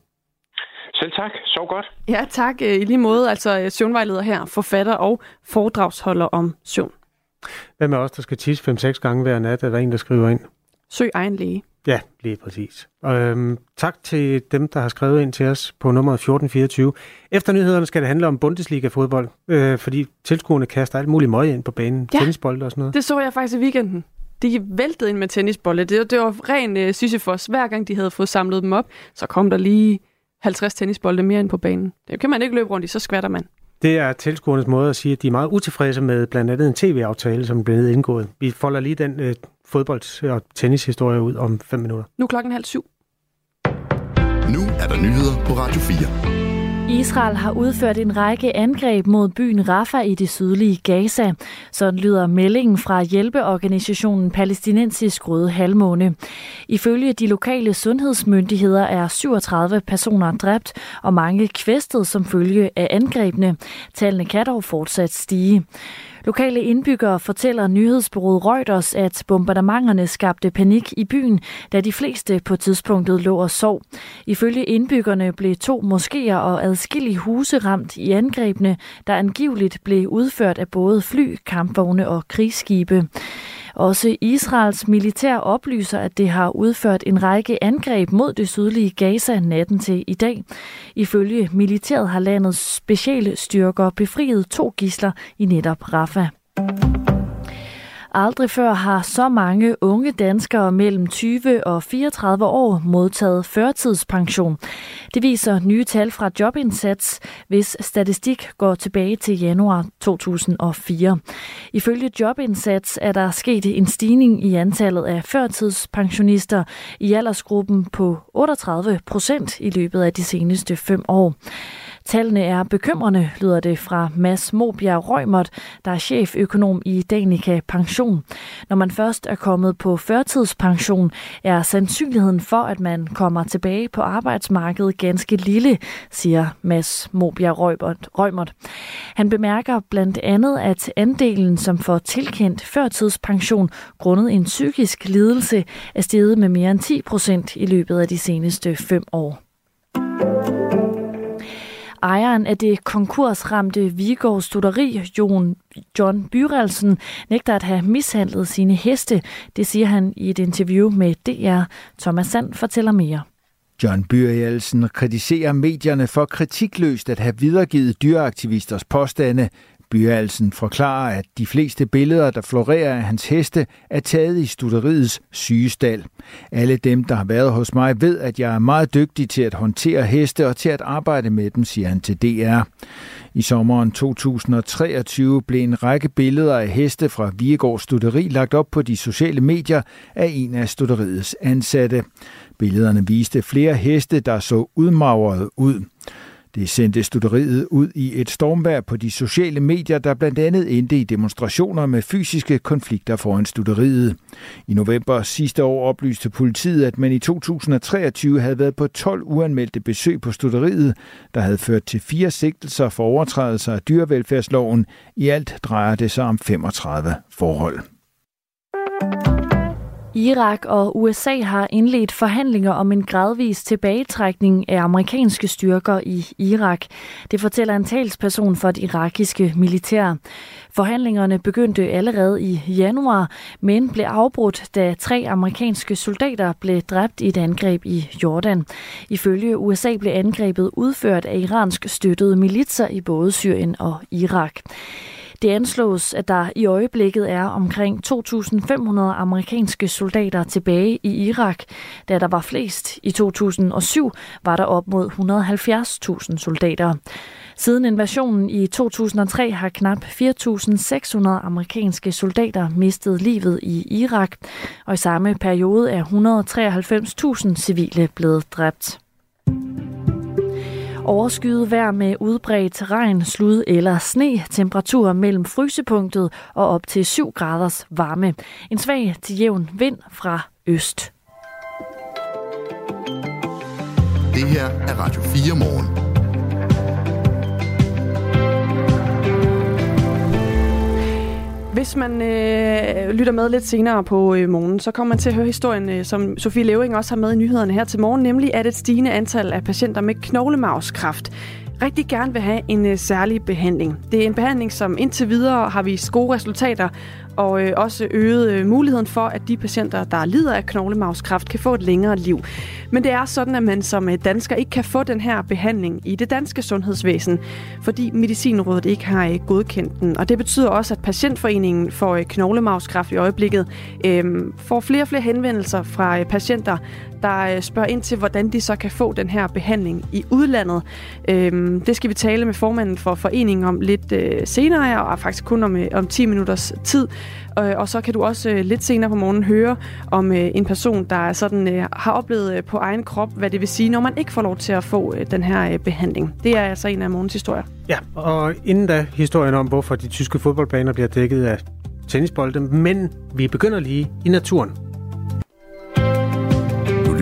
Selv tak. Sov godt. Ja, tak. Øh, I lige måde. Altså søvnvejleder her, forfatter og foredragsholder om søvn. Hvad med os, der skal tisse 5-6 gange hver nat? Er der en, der skriver ind? Søg egen læge. Ja, lige præcis. Øhm, tak til dem, der har skrevet ind til os på nummer 1424. Efter nyhederne skal det handle om Bundesliga-fodbold, øh, fordi tilskuerne kaster alt muligt møg ind på banen. Ja, tennisbolde og sådan noget. det så jeg faktisk i weekenden. De væltede ind med tennisbolde. Det, det var ren øh, Sisyfos. Hver gang de havde fået samlet dem op, så kom der lige 50 tennisbolde mere ind på banen. Det kan man ikke løbe rundt i, så skvatter man. Det er tilskuernes måde at sige, at de er meget utilfredse med blandt andet en tv-aftale, som blev indgået. Vi folder lige den øh, fodbold- og tennishistorie ud om fem minutter. Nu klokken halv syv. Nu er der nyheder på Radio 4. Israel har udført en række angreb mod byen Rafah i det sydlige Gaza. Sådan lyder meldingen fra hjælpeorganisationen Palæstinensisk Røde Halvmåne. Ifølge de lokale sundhedsmyndigheder er 37 personer dræbt og mange kvæstet som følge af angrebene. Tallene kan dog fortsat stige. Lokale indbyggere fortæller nyhedsbureauet Reuters, at bombardementerne skabte panik i byen, da de fleste på tidspunktet lå og sov. Ifølge indbyggerne blev to moskéer og adskillige huse ramt i angrebene, der angiveligt blev udført af både fly, kampvogne og krigsskibe. Også Israels militær oplyser, at det har udført en række angreb mod det sydlige Gaza natten til i dag. Ifølge militæret har landets speciale styrker befriet to gisler i netop Rafah. Aldrig før har så mange unge danskere mellem 20 og 34 år modtaget førtidspension. Det viser nye tal fra Jobindsats, hvis statistik går tilbage til januar 2004. Ifølge Jobindsats er der sket en stigning i antallet af førtidspensionister i aldersgruppen på 38 procent i løbet af de seneste fem år. Tallene er bekymrende, lyder det fra Mads Mobjerg Røgmert, der er cheføkonom i Danica Pension. Når man først er kommet på førtidspension, er sandsynligheden for, at man kommer tilbage på arbejdsmarkedet ganske lille, siger Mads Mobjerg Røgmert. Han bemærker blandt andet, at andelen, som får tilkendt førtidspension grundet en psykisk lidelse, er steget med mere end 10 procent i løbet af de seneste fem år. Ejeren af det konkursramte Vigård Studeri, Jon, John Byrelsen, nægter at have mishandlet sine heste. Det siger han i et interview med DR. Thomas Sand fortæller mere. John Byrelsen kritiserer medierne for kritikløst at have videregivet dyreaktivisters påstande, Byalsen forklarer, at de fleste billeder, der florerer af hans heste, er taget i studeriets sygestal. Alle dem, der har været hos mig, ved, at jeg er meget dygtig til at håndtere heste og til at arbejde med dem, siger han til DR. I sommeren 2023 blev en række billeder af heste fra Viegård Studeri lagt op på de sociale medier af en af studeriets ansatte. Billederne viste flere heste, der så udmagrede ud. Det sendte studeriet ud i et stormvær på de sociale medier, der blandt andet endte i demonstrationer med fysiske konflikter foran studeriet. I november sidste år oplyste politiet, at man i 2023 havde været på 12 uanmeldte besøg på studeriet, der havde ført til fire sigtelser for overtrædelser af dyrevelfærdsloven. I alt drejer det sig om 35 forhold. Irak og USA har indledt forhandlinger om en gradvis tilbagetrækning af amerikanske styrker i Irak. Det fortæller en talsperson for det irakiske militær. Forhandlingerne begyndte allerede i januar, men blev afbrudt, da tre amerikanske soldater blev dræbt i et angreb i Jordan. Ifølge USA blev angrebet udført af iransk støttede militser i både Syrien og Irak. Det anslås, at der i øjeblikket er omkring 2.500 amerikanske soldater tilbage i Irak. Da der var flest i 2007, var der op mod 170.000 soldater. Siden invasionen i 2003 har knap 4.600 amerikanske soldater mistet livet i Irak, og i samme periode er 193.000 civile blevet dræbt. Overskyet vejr med udbredt regn, slud eller sne. Temperaturer mellem frysepunktet og op til 7 graders varme. En svag til jævn vind fra øst. Det her er Radio 4 morgen. Hvis man øh, lytter med lidt senere på øh, morgen, så kommer man til at høre historien, øh, som Sofie Leving også har med i nyhederne her til morgen, nemlig at et stigende antal af patienter med knoglemavskræft rigtig gerne vil have en øh, særlig behandling. Det er en behandling, som indtil videre har vist gode resultater, og øh, også øget øh, muligheden for, at de patienter, der lider af knoglemavskræft, kan få et længere liv. Men det er sådan, at man som øh, dansker ikke kan få den her behandling i det danske sundhedsvæsen, fordi Medicinrådet ikke har øh, godkendt den. Og det betyder også, at Patientforeningen for øh, knoglemavskræft i øjeblikket øh, får flere og flere henvendelser fra øh, patienter, der øh, spørger ind til, hvordan de så kan få den her behandling i udlandet. Øhm, det skal vi tale med formanden for foreningen om lidt øh, senere, og faktisk kun om, øh, om 10 minutters tid. Øh, og så kan du også øh, lidt senere på morgenen høre om en person, der sådan har oplevet på egen krop, hvad det vil sige, når man ikke får lov til at få den her behandling. Det er altså en af morgens historier. Ja, og inden da historien om, hvorfor de tyske fodboldbaner bliver dækket af tennisbolde, men vi begynder lige i naturen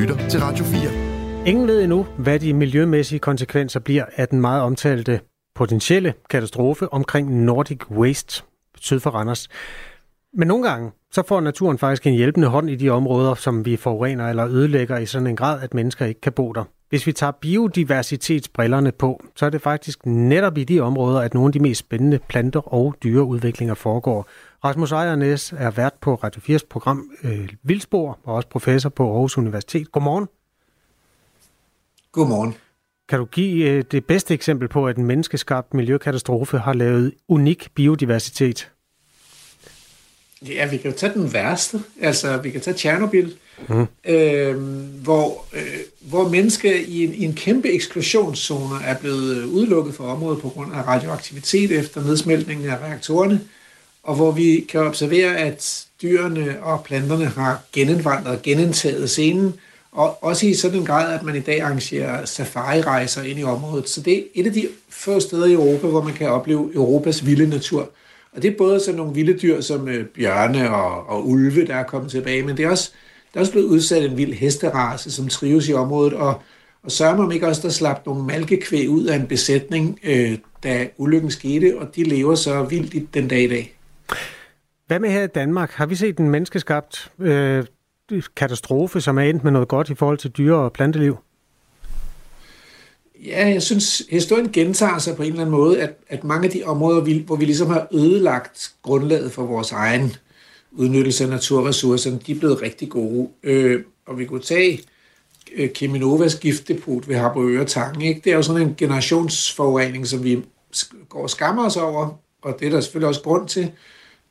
lytter til Radio 4. Ingen ved endnu, hvad de miljømæssige konsekvenser bliver af den meget omtalte potentielle katastrofe omkring Nordic Waste syd for Randers. Men nogle gange, så får naturen faktisk en hjælpende hånd i de områder, som vi forurener eller ødelægger i sådan en grad, at mennesker ikke kan bo der. Hvis vi tager biodiversitetsbrillerne på, så er det faktisk netop i de områder, at nogle af de mest spændende planter- og dyreudviklinger foregår. Rasmus Ejernes er vært på Radio 4's program øh, Vildspor og også professor på Aarhus Universitet. Godmorgen. Godmorgen. Kan du give øh, det bedste eksempel på, at en menneskeskabt miljøkatastrofe har lavet unik biodiversitet? Ja, vi kan jo tage den værste. Altså, vi kan tage Tjernobyl, mm. øh, hvor, øh, hvor mennesker i en, i en kæmpe eksklusionszone er blevet udelukket fra området på grund af radioaktivitet efter nedsmeltningen af reaktorerne og hvor vi kan observere, at dyrene og planterne har genindvandret, genindtaget scenen, og også i sådan en grad, at man i dag arrangerer safari-rejser ind i området. Så det er et af de få steder i Europa, hvor man kan opleve Europas vilde natur. Og det er både sådan nogle vilde dyr som øh, bjørne og, og ulve, der er kommet tilbage, men det er også, der er også blevet udsat en vild hesterace, som trives i området, og, og sørger man ikke også, der slap nogle malkekvæg ud af en besætning, øh, da ulykken skete, og de lever så vildt den dag i dag. Hvad med her i Danmark? Har vi set en menneskeskabt øh, katastrofe, som er endt med noget godt i forhold til dyre- og planteliv? Ja, jeg synes, historien gentager sig på en eller anden måde, at, at mange af de områder, hvor vi ligesom har ødelagt grundlaget for vores egen udnyttelse af naturressourcerne, de er blevet rigtig gode. Øh, og vi kunne tage øh, Keminovas giftdepot ved Harboøre Tange. Ikke? Det er jo sådan en generationsforurening, som vi går og skammer os over, og det er der selvfølgelig også grund til.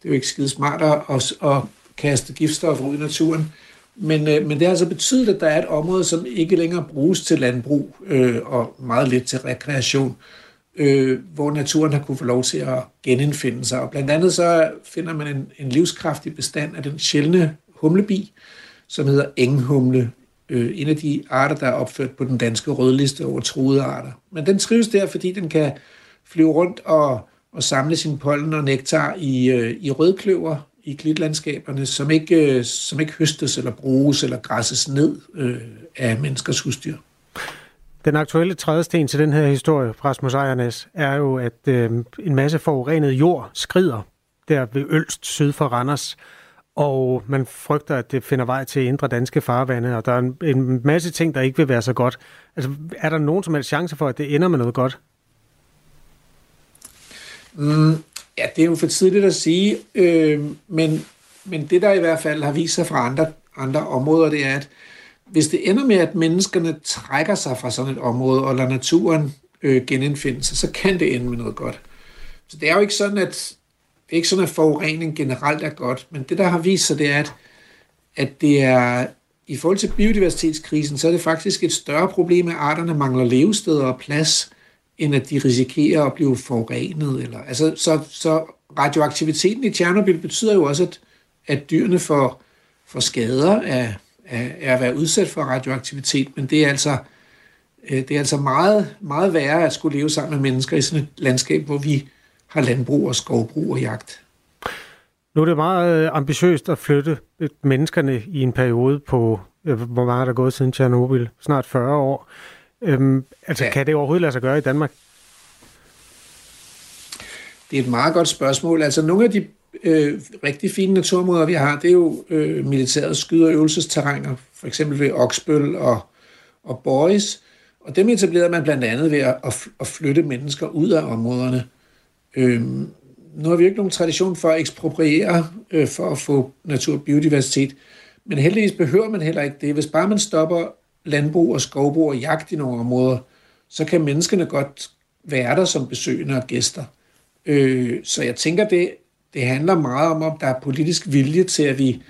Det er jo ikke skide smartere at, at kaste giftstoffer ud i naturen. Men, øh, men det har altså betydet, at der er et område, som ikke længere bruges til landbrug øh, og meget lidt til rekreation, øh, hvor naturen har kunne få lov til at genindfinde sig. Og blandt andet så finder man en, en livskraftig bestand af den sjældne humlebi, som hedder enghumle. Øh, en af de arter, der er opført på den danske rødliste over truede arter. Men den trives der, fordi den kan flyve rundt og og samle sin pollen og nektar i, øh, i rødkløver i klitlandskaberne, som ikke, øh, som ikke høstes eller bruges eller græsses ned øh, af menneskers husdyr. Den aktuelle trædesten til den her historie, Rasmus Ejernes, er jo, at øh, en masse forurenet jord skrider der ved Ølst syd for Randers, og man frygter, at det finder vej til indre danske farvande, og der er en, en masse ting, der ikke vil være så godt. Altså, er der nogen som helst chance for, at det ender med noget godt? Mm, ja, det er jo for tidligt at sige, øh, men, men det der i hvert fald har vist sig fra andre, andre områder, det er, at hvis det ender med, at menneskerne trækker sig fra sådan et område og lader naturen øh, genindfinde sig, så kan det ende med noget godt. Så det er jo ikke sådan, at det er ikke sådan, at forurening generelt er godt, men det, der har vist sig, det er, at, at det er i forhold til biodiversitetskrisen, så er det faktisk et større problem, at arterne mangler levesteder og plads, end at de risikerer at blive forurenet. Eller, altså, så, så radioaktiviteten i Tjernobyl betyder jo også, at, at dyrene får, får skader af, af, af at være udsat for radioaktivitet, men det er altså, øh, det er altså meget, meget værre at skulle leve sammen med mennesker i sådan et landskab, hvor vi har landbrug og skovbrug og jagt. Nu er det meget øh, ambitiøst at flytte øh, menneskerne i en periode på, hvor meget der gået siden Tjernobyl, snart 40 år. Øhm, altså, ja. kan det overhovedet lade sig gøre i Danmark? Det er et meget godt spørgsmål. Altså, nogle af de øh, rigtig fine naturområder, vi har, det er jo øh, militæret skyder- og øvelsesterræner, for eksempel ved Oksbøl og, og Boys. Og dem etablerede man blandt andet ved at, at flytte mennesker ud af områderne. Øh, nu har vi ikke nogen tradition for at ekspropriere øh, for at få natur og biodiversitet, men heldigvis behøver man heller ikke det. Hvis bare man stopper landbrug og skovbrug og jagt i nogle områder, så kan menneskene godt være der som besøgende og gæster. Øh, så jeg tænker, det, det handler meget om, om der er politisk vilje til, at vi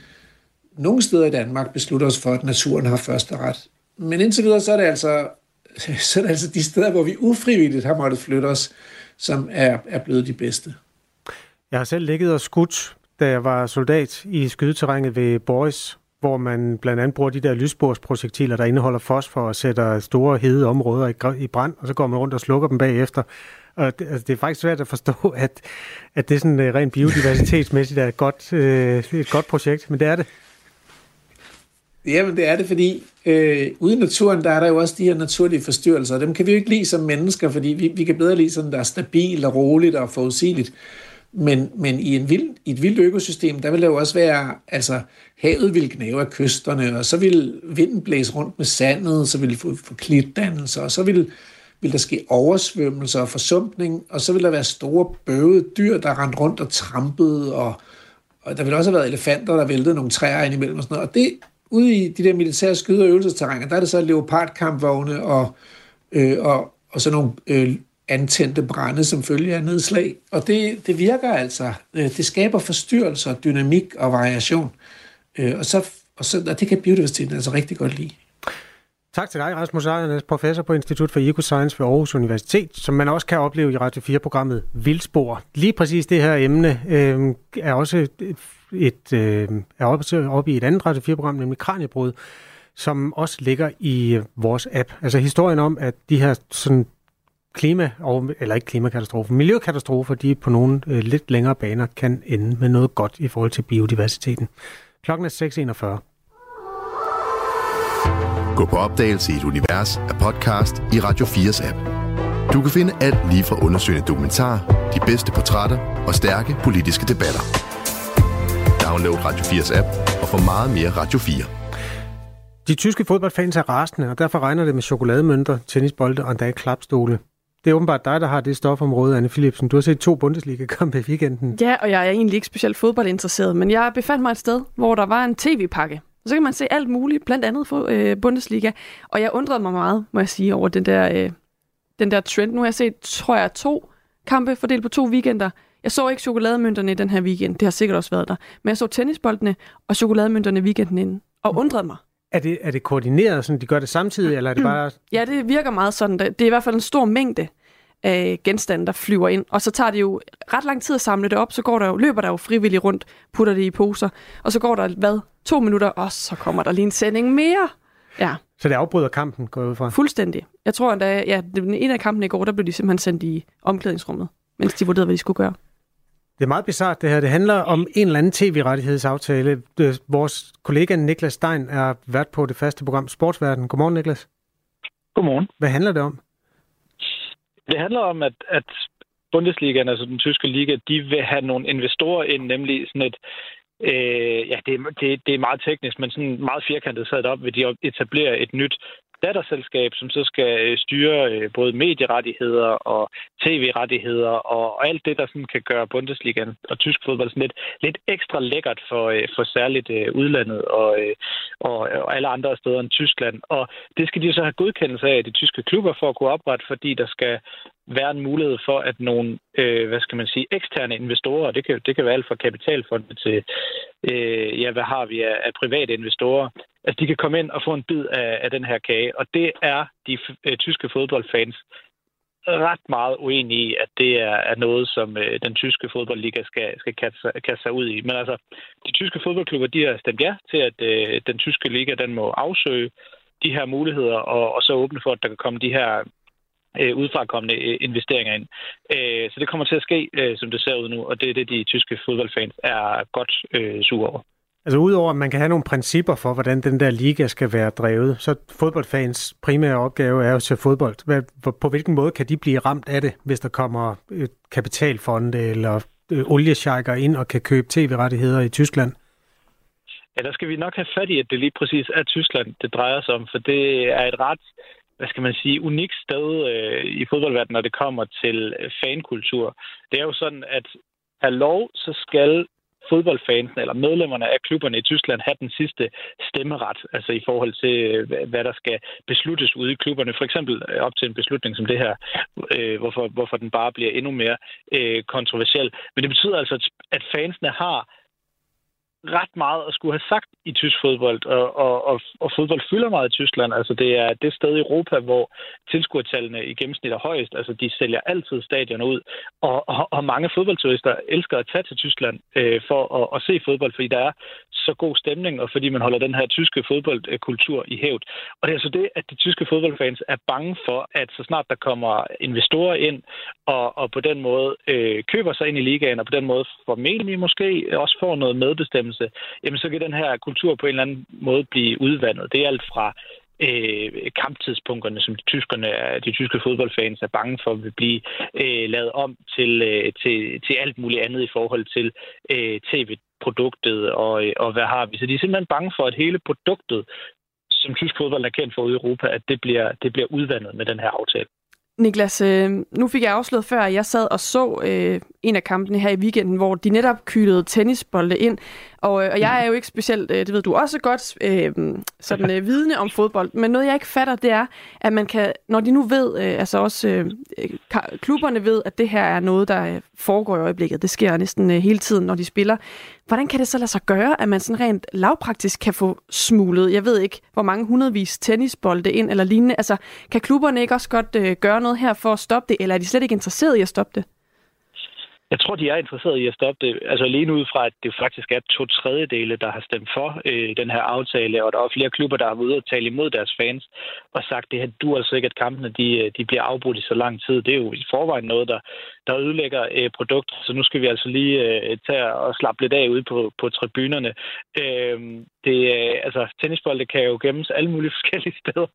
nogle steder i Danmark beslutter os for, at naturen har første ret. Men indtil videre, så er det altså, [LAUGHS] så er det altså de steder, hvor vi ufrivilligt har måttet flytte os, som er, er blevet de bedste. Jeg har selv ligget og skudt, da jeg var soldat i skydeterrænet ved Boris, hvor man blandt andet bruger de der lysbordsprojektiler, der indeholder fosfor og sætter store hede områder i brand, og så går man rundt og slukker dem bagefter. Og det, altså, det er faktisk svært at forstå, [LAUGHS] at, at det sådan uh, rent biodiversitetsmæssigt er et godt, uh, et godt projekt, men det er det. Jamen, det er det, fordi øh, ude i naturen, der er der jo også de her naturlige forstyrrelser, og dem kan vi jo ikke lide som mennesker, fordi vi, vi kan bedre lide sådan, der er stabilt og roligt og forudsigeligt. Men, men i, en vild, i et vildt økosystem, der vil der jo også være, altså havet vil gnave af kysterne, og så vil vinden blæse rundt med sandet, så vil få, få klitdannelser, og så vil, vil der ske oversvømmelser og forsumpning, og så vil der være store bøvede dyr, der rent rundt og trampede, og, og der vil også have været elefanter, der væltede nogle træer ind imellem og sådan noget. Og det, ude i de der militære skyde- og øvelsesterrænger, der er det så leopardkampvogne og, øh, og, og sådan nogle øh, antændte brænde som følge af nedslag. Og det, det virker altså. Øh, det skaber forstyrrelser, dynamik og variation. Øh, og, så, og, så, og det kan biodiversiteten altså rigtig godt lide. Tak til dig, Rasmus Ejernes, professor på Institut for Ecoscience ved Aarhus Universitet, som man også kan opleve i Radio 4-programmet Vildspor. Lige præcis det her emne øh, er også et, et, øh, er oppe, oppe i et andet Radio 4-program, nemlig Kranjebrud, som også ligger i vores app. Altså historien om, at de her sådan klima, eller ikke klimakatastrofer, miljøkatastrofer, de på nogle øh, lidt længere baner kan ende med noget godt i forhold til biodiversiteten. Klokken er 6.41. Gå på opdagelse i et univers af podcast i Radio 4's app. Du kan finde alt lige fra undersøgende dokumentar, de bedste portrætter og stærke politiske debatter. Download Radio 4's app og få meget mere Radio 4. De tyske fodboldfans er rasende, og derfor regner det med chokolademønter, tennisbolde og endda klapstole. Det er åbenbart dig, der har det stofområde, Anne Philipsen. Du har set to Bundesliga-kampe i weekenden. Ja, og jeg er egentlig ikke specielt fodboldinteresseret, men jeg befandt mig et sted, hvor der var en tv-pakke. Så kan man se alt muligt, blandt andet for øh, Bundesliga. Og jeg undrede mig meget, må jeg sige, over den der, øh, den der trend. Nu har jeg set, tror jeg, to kampe fordelt på to weekender. Jeg så ikke chokolademønterne i den her weekend. Det har sikkert også været der. Men jeg så tennisboldene og chokolademønterne weekenden inden. Og undrede mig. Er det, er det koordineret, sådan de gør det samtidig, eller er det bare... [CLEARS THROAT] Ja, det virker meget sådan. Det er i hvert fald en stor mængde af genstande, der flyver ind. Og så tager det jo ret lang tid at samle det op, så går der jo, løber der jo frivilligt rundt, putter det i poser, og så går der, hvad, to minutter, og så kommer der lige en sending mere. Ja. Så det afbryder kampen, går ud fra? Fuldstændig. Jeg tror endda, ja, en af kampene i går, der blev de simpelthen sendt i omklædningsrummet, mens de vurderede, hvad de skulle gøre. Det er meget bizart det her. Det handler om en eller anden tv-rettighedsaftale. Vores kollega Niklas Stein er vært på det faste program Sportsverden. Godmorgen, Niklas. Godmorgen. Hvad handler det om? Det handler om, at, at Bundesligaen, altså den tyske liga, de vil have nogle investorer ind, nemlig sådan et, øh, ja, det, det, det er meget teknisk, men sådan meget firkantet sat op, vil de etablere et nyt datterselskab, som så skal øh, styre øh, både medierettigheder og tv-rettigheder og alt det, der sådan kan gøre Bundesligaen og tysk fodbold sådan lidt, lidt ekstra lækkert for, øh, for særligt udlandet og, og, og alle andre steder end Tyskland. Og det skal de så have godkendelse af de tyske klubber for at kunne oprette, fordi der skal være en mulighed for, at nogle, øh, hvad skal man sige, eksterne investorer, det kan, det kan være alt fra kapitalfonde til, øh, ja, hvad har vi af, af private investorer, at de kan komme ind og få en bid af, af den her kage. Og det er de øh, tyske fodboldfans ret meget uenige i, at det er, er noget, som øh, den tyske fodboldliga skal, skal kaste, kaste sig ud i. Men altså, de tyske fodboldklubber, de har stemt ja til, at øh, den tyske liga, den må afsøge de her muligheder, og, og så åbne for, at der kan komme de her øh, udfrakommende øh, investeringer ind. Øh, så det kommer til at ske, øh, som det ser ud nu, og det er det, de tyske fodboldfans er godt øh, sure over. Altså udover at man kan have nogle principper for, hvordan den der liga skal være drevet, så fodboldfans primære opgave er jo til fodbold. På hvilken måde kan de blive ramt af det, hvis der kommer kapitalfonde eller øh, oliesjejker ind og kan købe tv-rettigheder i Tyskland? Ja, der skal vi nok have fat i, at det lige præcis er Tyskland, det drejer sig om, for det er et ret hvad skal man sige, unikt sted øh, i fodboldverdenen, når det kommer til øh, fankultur. Det er jo sådan, at have lov, så skal fodboldfansene eller medlemmerne af klubberne i Tyskland have den sidste stemmeret, altså i forhold til, øh, hvad der skal besluttes ude i klubberne. For eksempel øh, op til en beslutning som det her, øh, hvorfor, hvorfor den bare bliver endnu mere øh, kontroversiel. Men det betyder altså, at fansene har ret meget at skulle have sagt i tysk fodbold, og, og, og, og fodbold fylder meget i Tyskland. Altså det er det sted i Europa, hvor tilskuertallene i gennemsnit er højest. Altså de sælger altid stadioner ud, og, og, og mange fodboldturister elsker at tage til Tyskland øh, for at, at se fodbold, fordi der er så god stemning, og fordi man holder den her tyske fodboldkultur i hævd. Og det er altså det, at de tyske fodboldfans er bange for, at så snart der kommer investorer ind, og, og på den måde øh, køber sig ind i ligaen, og på den måde formentlig måske også får noget medbestemmelse, jamen så kan den her kultur på en eller anden måde blive udvandet. Det er alt fra øh, kamptidspunkterne, som de, tyskerne, de tyske fodboldfans er bange for, vil blive øh, lavet om til, øh, til, til alt muligt andet i forhold til øh, produktet, og, og hvad har vi. Så de er simpelthen bange for, at hele produktet, som tysk fodbold er kendt for ude i Europa, at det bliver, det bliver udvandet med den her aftale. Niklas, øh, nu fik jeg afsløret før, at jeg sad og så øh, en af kampene her i weekenden, hvor de netop kylede tennisbolde ind. Og, øh, og jeg er jo ikke specielt, øh, det ved du også godt, øh, sådan øh, vidne om fodbold. Men noget, jeg ikke fatter, det er, at man kan, når de nu ved, øh, altså også øh, klubberne ved, at det her er noget, der øh, foregår i øjeblikket. Det sker næsten øh, hele tiden, når de spiller. Hvordan kan det så lade sig gøre, at man sådan rent lavpraktisk kan få smuglet, jeg ved ikke, hvor mange hundredvis tennisbolde ind eller lignende? Altså, kan klubberne ikke også godt øh, gøre noget her for at stoppe det, eller er de slet ikke interesseret i at stoppe det? Jeg tror, de er interesseret i at stoppe det. Altså alene ud fra, at det faktisk er to tredjedele, der har stemt for øh, den her aftale, og der er flere klubber, der har været ude og tale imod deres fans og sagt, det her du altså ikke, at kampene de, øh, de bliver afbrudt i så lang tid. Det er jo i forvejen noget, der, der ødelægger øh, produkter, så nu skal vi altså lige øh, tage og slappe lidt af ude på, på tribunerne. Øh, det, øh, altså, tennisbolde kan jo gemmes alle mulige [LAUGHS] forskellige steder,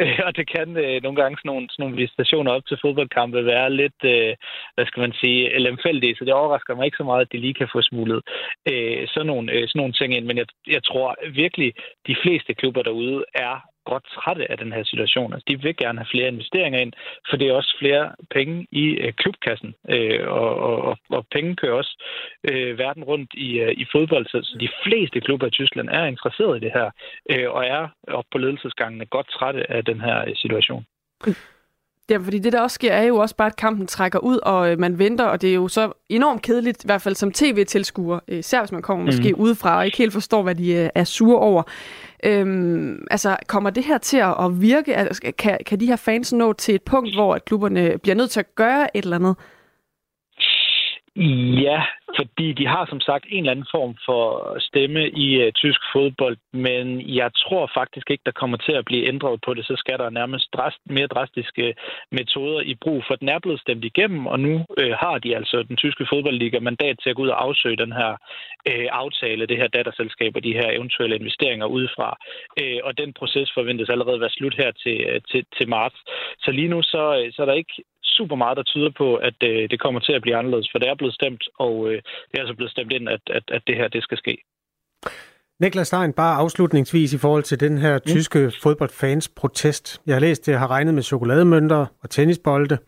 øh, og det kan øh, nogle gange sådan nogle, sådan nogle visitationer op til fodboldkampe være lidt, øh, hvad skal man sige, lemfældige, så det overrasker mig ikke så meget, at de lige kan få smuglet øh, sådan, nogle, øh, sådan nogle ting ind, men jeg, jeg tror virkelig, de fleste klubber derude er godt trætte af den her situation. Altså, de vil gerne have flere investeringer ind, for det er også flere penge i øh, klubkassen, øh, og, og, og penge kører også øh, verden rundt i, øh, i fodbold, så, så de fleste klubber i Tyskland er interesseret i det her, øh, og er op på ledelsesgangene godt trætte af den her øh, situation. Ja, fordi det, der også sker, er jo også bare, at kampen trækker ud, og øh, man venter, og det er jo så enormt kedeligt, i hvert fald som tv-tilskuer, øh, især hvis man kommer mm. måske udefra og ikke helt forstår, hvad de øh, er sure over. Øhm, altså, kommer det her til at virke? Altså, kan, kan de her fans nå til et punkt, hvor at klubberne bliver nødt til at gøre et eller andet? Ja, fordi de har som sagt en eller anden form for stemme i uh, tysk fodbold, men jeg tror faktisk ikke, der kommer til at blive ændret på det. Så skal der nærmest drast, mere drastiske øh, metoder i brug, for den er blevet stemt igennem, og nu uh, har de altså den tyske fodboldliga mandat til at gå ud og afsøge den her uh, aftale, det her datterselskab og de her eventuelle investeringer udefra. Uh, og den proces forventes allerede at være slut her til, uh, til, til marts. Så lige nu så, så er der ikke super meget, der tyder på, at øh, det kommer til at blive anderledes, for det er blevet stemt, og øh, det er altså blevet stemt ind, at, at, at det her det skal ske. Niklas Stein, bare afslutningsvis i forhold til den her tyske ja. fodboldfans protest. Jeg har læst, at det har regnet med chokolademønter og tennisbolde.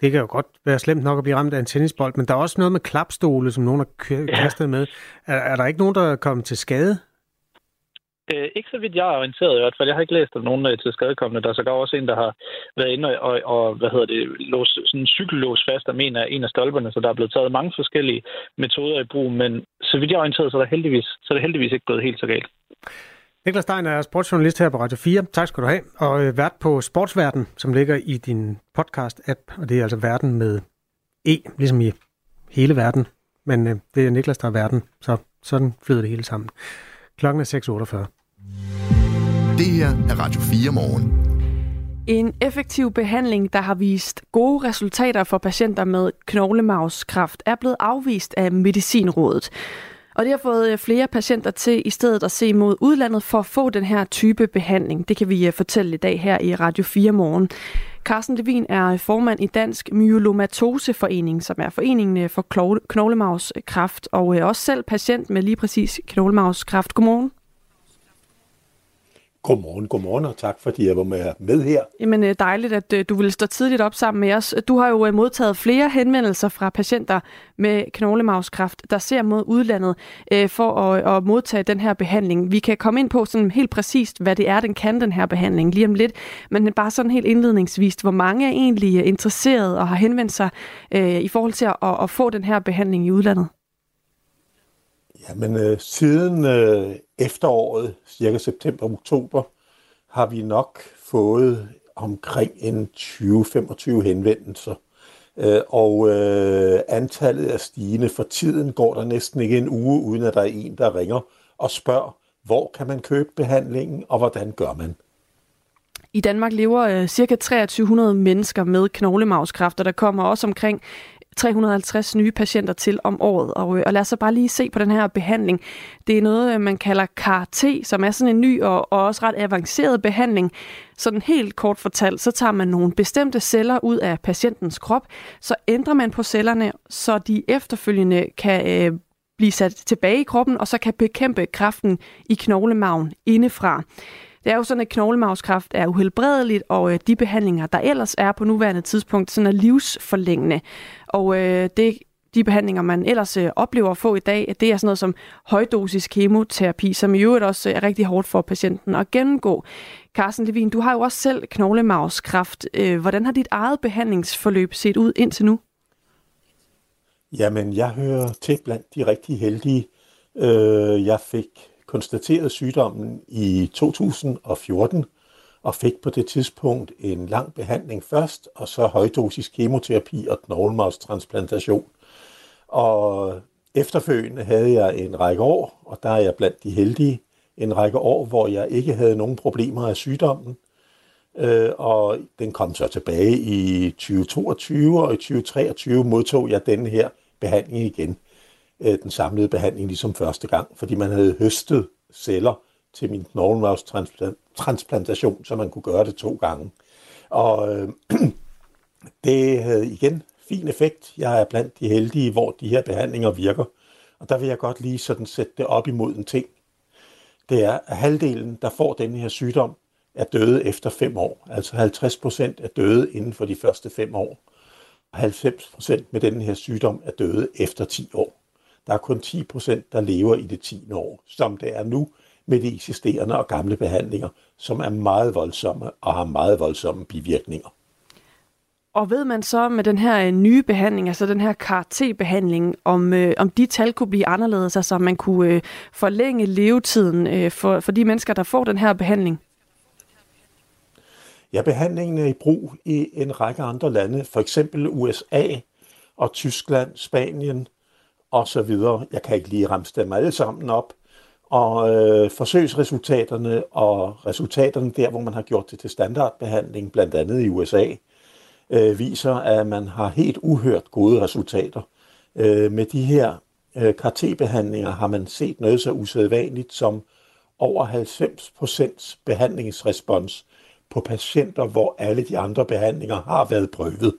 Det kan jo godt være slemt nok at blive ramt af en tennisbold, men der er også noget med klapstole, som nogen har kastet ja. med. Er, er der ikke nogen, der er kommet til skade? Øh, ikke så vidt jeg er orienteret i hvert fald. Jeg har ikke læst om nogen øh, til skadekommende. Der er sågar også en, der har været inde og, og hvad hedder det, lås, sådan en cykellås fast om en af, en af stolperne, så der er blevet taget mange forskellige metoder i brug. Men så vidt jeg er orienteret, så er, der heldigvis, så er det heldigvis ikke gået helt så galt. Niklas Stein er sportsjournalist her på Radio 4. Tak skal du have. Og øh, vært på Sportsverden, som ligger i din podcast-app. Og det er altså verden med E, ligesom i hele verden. Men øh, det er Niklas, der er verden, så sådan flyder det hele sammen. Klokken er 6.48. Det her er Radio 4 morgen. En effektiv behandling, der har vist gode resultater for patienter med knoglemavskræft, er blevet afvist af Medicinrådet. Og det har fået øh, flere patienter til i stedet at se mod udlandet for at få den her type behandling. Det kan vi øh, fortælle i dag her i Radio 4 morgen. Carsten Levin er formand i Dansk Myelomatoseforening, som er foreningen øh, for knoglemavskræft, og også selv patient med lige præcis knoglemavskræft. Godmorgen. Godmorgen, godmorgen, og tak fordi jeg var med, med her. Jamen øh, dejligt, at øh, du vil stå tidligt op sammen med os. Du har jo øh, modtaget flere henvendelser fra patienter med knoglemavskræft, der ser mod udlandet for at, at modtage den her behandling. Vi kan komme ind på sådan helt præcist, hvad det er, den kan, den her behandling, lige om lidt. Men bare sådan helt indledningsvis, hvor mange er egentlig interesseret og har henvendt sig i forhold til at, at få den her behandling i udlandet? Jamen, øh, siden øh, efteråret, cirka september-oktober, har vi nok fået omkring en 20-25 henvendelser. Øh, og øh, antallet er stigende. For tiden går der næsten ikke en uge, uden at der er en, der ringer og spørger, hvor kan man købe behandlingen, og hvordan gør man? I Danmark lever øh, ca. 2300 mennesker med knoglemavskræft, og der kommer også omkring 350 nye patienter til om året. Og, øh, og lad os så bare lige se på den her behandling. Det er noget, øh, man kalder CAR-T, som er sådan en ny og, og også ret avanceret behandling. Sådan helt kort fortalt, så tager man nogle bestemte celler ud af patientens krop, så ændrer man på cellerne, så de efterfølgende kan øh, blive sat tilbage i kroppen, og så kan bekæmpe kraften i knoglemagen indefra. Det er jo sådan, at knoglemavskræft er uhelbredeligt, og øh, de behandlinger, der ellers er på nuværende tidspunkt, sådan er livsforlængende. Og øh, det, de behandlinger, man ellers øh, oplever at få i dag, det er sådan noget som højdosis kemoterapi, som i øvrigt også øh, er rigtig hårdt for patienten at gennemgå. Carsten Levin, du har jo også selv knoglemavskræft. Øh, hvordan har dit eget behandlingsforløb set ud indtil nu? Jamen, jeg hører til blandt de rigtig heldige. Øh, jeg fik konstateret sygdommen i 2014 og fik på det tidspunkt en lang behandling først, og så højdosis kemoterapi og knoglemarvstransplantation. Og efterfølgende havde jeg en række år, og der er jeg blandt de heldige, en række år, hvor jeg ikke havde nogen problemer af sygdommen. Øh, og den kom så tilbage i 2022, og i 2023 modtog jeg den her behandling igen. Øh, den samlede behandling ligesom første gang, fordi man havde høstet celler til min knoglemarvstransplantation, så man kunne gøre det to gange. Og øh, [CLEARS THROAT] det havde igen fin effekt. Jeg er blandt de heldige, hvor de her behandlinger virker. Og der vil jeg godt lige sådan sætte det op imod en ting. Det er, at halvdelen, der får denne her sygdom, er døde efter fem år. Altså 50 procent er døde inden for de første fem år. Og 90 procent med denne her sygdom er døde efter 10 år. Der er kun 10 procent, der lever i det 10. år, som det er nu med de eksisterende og gamle behandlinger, som er meget voldsomme og har meget voldsomme bivirkninger. Og ved man så med den her øh, nye behandling, altså den her CAR-T-behandling, om, øh, om de tal kunne blive anderledes, altså om man kunne øh, forlænge levetiden øh, for, for de mennesker, der får den her behandling? Ja, behandlingen er i brug i en række andre lande, for eksempel USA og Tyskland, Spanien, og så videre. Jeg kan ikke lige ramse dem alle sammen op. Og øh, forsøgsresultaterne og resultaterne der, hvor man har gjort det til standardbehandling, blandt andet i USA, øh, viser, at man har helt uhørt gode resultater. Øh, med de her øh, KT-behandlinger har man set noget så usædvanligt som over 90% behandlingsrespons på patienter, hvor alle de andre behandlinger har været prøvet.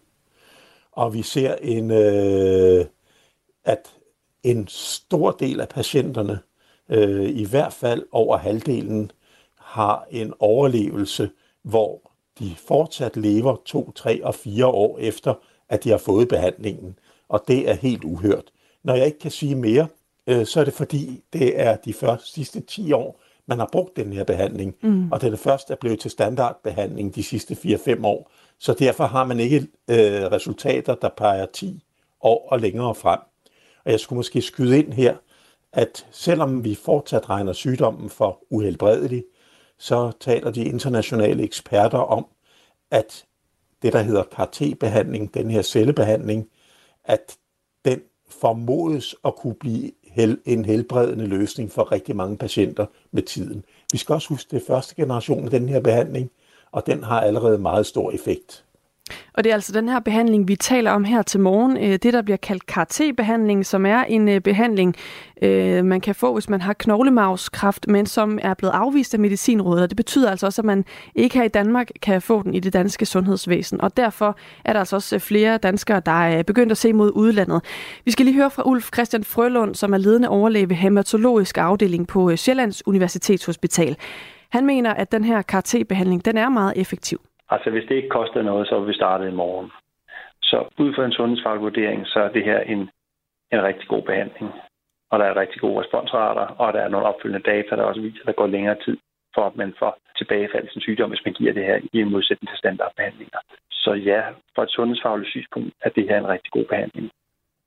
Og vi ser en, øh, at en stor del af patienterne, øh, i hvert fald over halvdelen, har en overlevelse, hvor de fortsat lever to, tre og fire år efter, at de har fået behandlingen. Og det er helt uhørt. Når jeg ikke kan sige mere, øh, så er det fordi, det er de første sidste 10 år, man har brugt den her behandling, mm. og den er først er blevet til standardbehandling de sidste 4-5 år. Så derfor har man ikke øh, resultater, der peger 10 år og længere frem. Og jeg skulle måske skyde ind her, at selvom vi fortsat regner sygdommen for uhelbredelig, så taler de internationale eksperter om, at det, der hedder CAR-T-behandling, den her cellebehandling, at den formodes at kunne blive en helbredende løsning for rigtig mange patienter med tiden. Vi skal også huske, det er første generation af den her behandling, og den har allerede meget stor effekt. Og det er altså den her behandling, vi taler om her til morgen. Øh, det, der bliver kaldt CAR-T-behandling, som er en øh, behandling, øh, man kan få, hvis man har knoglemavskræft, men som er blevet afvist af Medicinrådet. Og det betyder altså også, at man ikke her i Danmark kan få den i det danske sundhedsvæsen. Og derfor er der altså også flere danskere, der er begyndt at se mod udlandet. Vi skal lige høre fra Ulf Christian Frølund, som er ledende overlæge ved hematologisk afdeling på Sjællands Universitetshospital. Han mener, at den her CAR-T-behandling den er meget effektiv. Altså hvis det ikke koster noget, så ville vi starte i morgen. Så ud fra en sundhedsfaglig vurdering, så er det her en, en rigtig god behandling. Og der er rigtig gode responsrater, og der er nogle opfølgende data, der også viser, at der går længere tid for, at man får tilbagefald til sygdom, hvis man giver det her i modsætning til standardbehandlinger. Så ja, fra et sundhedsfagligt synspunkt er det her en rigtig god behandling.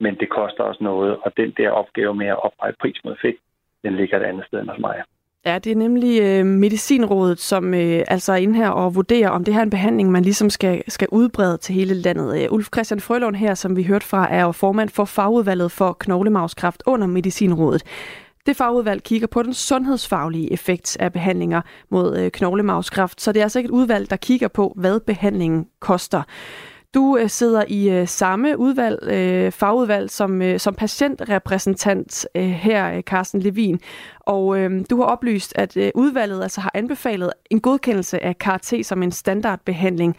Men det koster også noget, og den der opgave med at opveje pris mod effekt, den ligger et andet sted end hos mig. Ja, det er nemlig øh, Medicinrådet, som øh, altså er inde her og vurderer, om det her er en behandling, man ligesom skal, skal udbrede til hele landet. Øh, Ulf Christian Frølund her, som vi hørte fra, er jo formand for fagudvalget for knoglemavskræft under Medicinrådet. Det fagudvalg kigger på den sundhedsfaglige effekt af behandlinger mod øh, knoglemavskræft, så det er altså ikke et udvalg, der kigger på, hvad behandlingen koster. Du øh, sidder i øh, samme udvalg, øh, fagudvalg som, øh, som patientrepræsentant øh, her, øh, Carsten Levin. Og øh, du har oplyst, at øh, udvalget altså har anbefalet en godkendelse af KRT som en standardbehandling.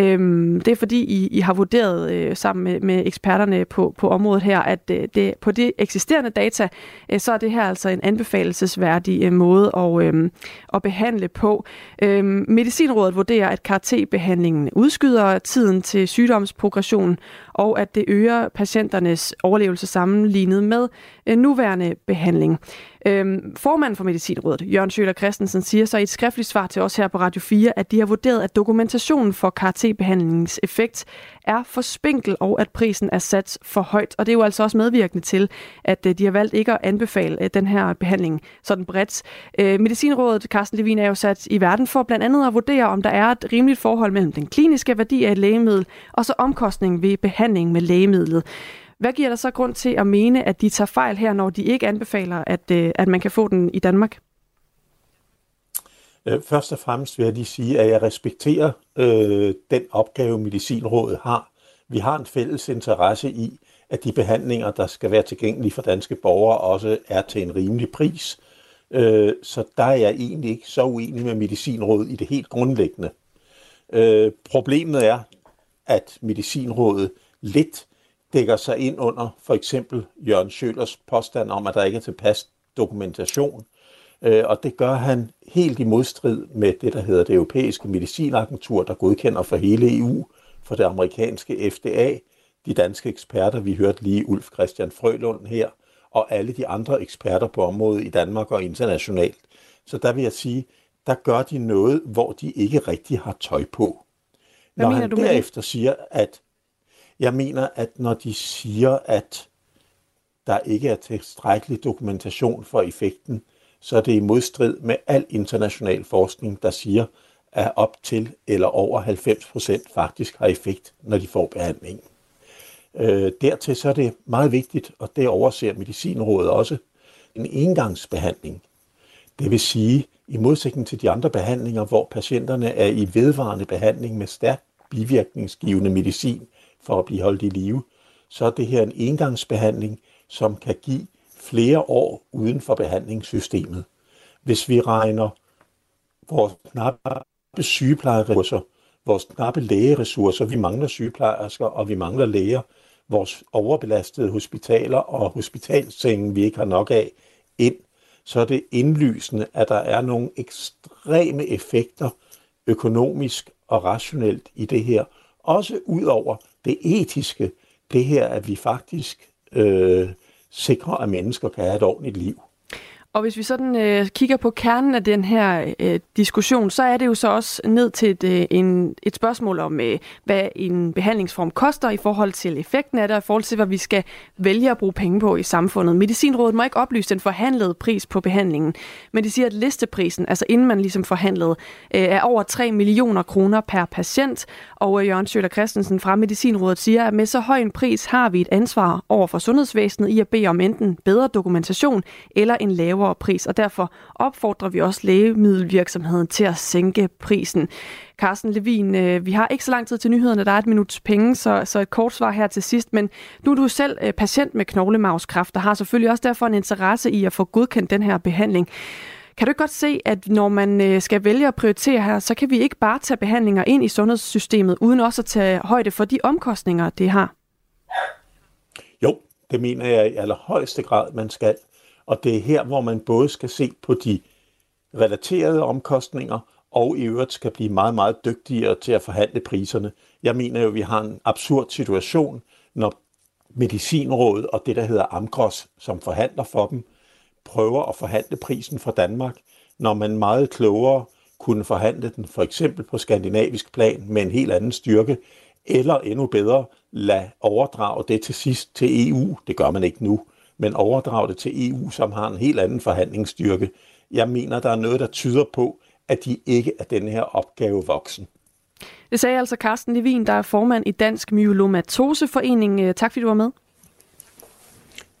Øhm, det er fordi, I, I har vurderet øh, sammen med, med eksperterne på, på området her, at øh, det, på det eksisterende data, øh, så er det her altså en anbefalelsesværdig øh, måde at, øh, at behandle på. Øhm, Medicinrådet vurderer, at KRT-behandlingen udskyder tiden til sygdomsprogression, og at det øger patienternes overlevelse sammenlignet med øh, nuværende behandling. Øhm, formanden for Medicinrådet, Jørgen Schøler Christensen, siger så i et skriftligt svar til os her på Radio 4, at de har vurderet, at dokumentationen for KRT-behandlingens effekt er for spinkel, og at prisen er sat for højt. Og det er jo altså også medvirkende til, at øh, de har valgt ikke at anbefale øh, den her behandling sådan bredt. Øh, Medicinrådet, Carsten Levin, er jo sat i verden for blandt andet at vurdere, om der er et rimeligt forhold mellem den kliniske værdi af et lægemiddel og så omkostningen ved behandling med lægemidlet. Hvad giver der så grund til at mene, at de tager fejl her, når de ikke anbefaler, at, at man kan få den i Danmark? Øh, først og fremmest vil jeg lige sige, at jeg respekterer øh, den opgave, Medicinrådet har. Vi har en fælles interesse i, at de behandlinger, der skal være tilgængelige for danske borgere, også er til en rimelig pris. Øh, så der er jeg egentlig ikke så uenig med Medicinrådet i det helt grundlæggende. Øh, problemet er, at Medicinrådet lidt dækker sig ind under for eksempel Jørgen Schølers påstand om, at der ikke er tilpas dokumentation. Øh, og det gør han helt i modstrid med det, der hedder det europæiske medicinagentur, der godkender for hele EU, for det amerikanske FDA, de danske eksperter, vi hørte lige Ulf Christian Frølund her, og alle de andre eksperter på området i Danmark og internationalt. Så der vil jeg sige, der gør de noget, hvor de ikke rigtig har tøj på. Hvad Når han du derefter siger, at jeg mener, at når de siger, at der ikke er tilstrækkelig dokumentation for effekten, så er det i modstrid med al international forskning, der siger, at op til eller over 90 procent faktisk har effekt, når de får behandling. Øh, dertil så er det meget vigtigt, og det overser Medicinrådet også, en engangsbehandling. Det vil sige, i modsætning til de andre behandlinger, hvor patienterne er i vedvarende behandling med stærkt bivirkningsgivende medicin, for at blive holdt i live, så er det her en engangsbehandling, som kan give flere år uden for behandlingssystemet. Hvis vi regner vores knappe sygeplejeressourcer, vores knappe lægeressourcer, vi mangler sygeplejersker, og vi mangler læger, vores overbelastede hospitaler og hospitalsengen, vi ikke har nok af, ind, så er det indlysende, at der er nogle ekstreme effekter økonomisk og rationelt i det her. Også ud over det etiske, det her, at vi faktisk øh, sikre, at mennesker kan have et ordentligt liv. Og hvis vi sådan øh, kigger på kernen af den her øh, diskussion, så er det jo så også ned til et, øh, en, et spørgsmål om, øh, hvad en behandlingsform koster i forhold til effekten af det, og i forhold til, hvad vi skal vælge at bruge penge på i samfundet. Medicinrådet må ikke oplyse den forhandlede pris på behandlingen, men de siger, at listeprisen, altså inden man ligesom forhandlede, øh, er over 3 millioner kroner per patient. Og øh, Jørgen Sjøler Christensen fra Medicinrådet siger, at med så høj en pris har vi et ansvar over for sundhedsvæsenet i at bede om enten bedre dokumentation eller en lavere lavere pris, og derfor opfordrer vi også lægemiddelvirksomheden til at sænke prisen. Carsten Levin, øh, vi har ikke så lang tid til nyhederne, der er et minuts penge, så, så et kort svar her til sidst, men nu er du selv øh, patient med knoglemavskræft, og har selvfølgelig også derfor en interesse i at få godkendt den her behandling. Kan du godt se, at når man øh, skal vælge at prioritere her, så kan vi ikke bare tage behandlinger ind i sundhedssystemet, uden også at tage højde for de omkostninger, det har? Jo, det mener jeg i allerhøjeste grad, man skal. Og det er her, hvor man både skal se på de relaterede omkostninger, og i øvrigt skal blive meget, meget dygtigere til at forhandle priserne. Jeg mener jo, at vi har en absurd situation, når Medicinrådet og det, der hedder Amgros, som forhandler for dem, prøver at forhandle prisen for Danmark, når man meget klogere kunne forhandle den for eksempel på skandinavisk plan med en helt anden styrke, eller endnu bedre, lade overdrage det til sidst til EU. Det gør man ikke nu, men overdrage det til EU, som har en helt anden forhandlingsstyrke. Jeg mener, der er noget, der tyder på, at de ikke er den her opgave voksen. Det sagde altså Carsten Levin, der er formand i Dansk Myelomatoseforening. Tak fordi du var med.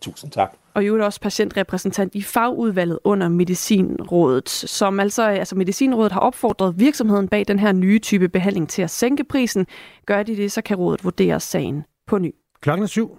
Tusind tak. Og jo er også patientrepræsentant i fagudvalget under Medicinrådet, som altså, altså Medicinrådet har opfordret virksomheden bag den her nye type behandling til at sænke prisen. Gør de det, så kan rådet vurdere sagen på ny. Klokken er syv.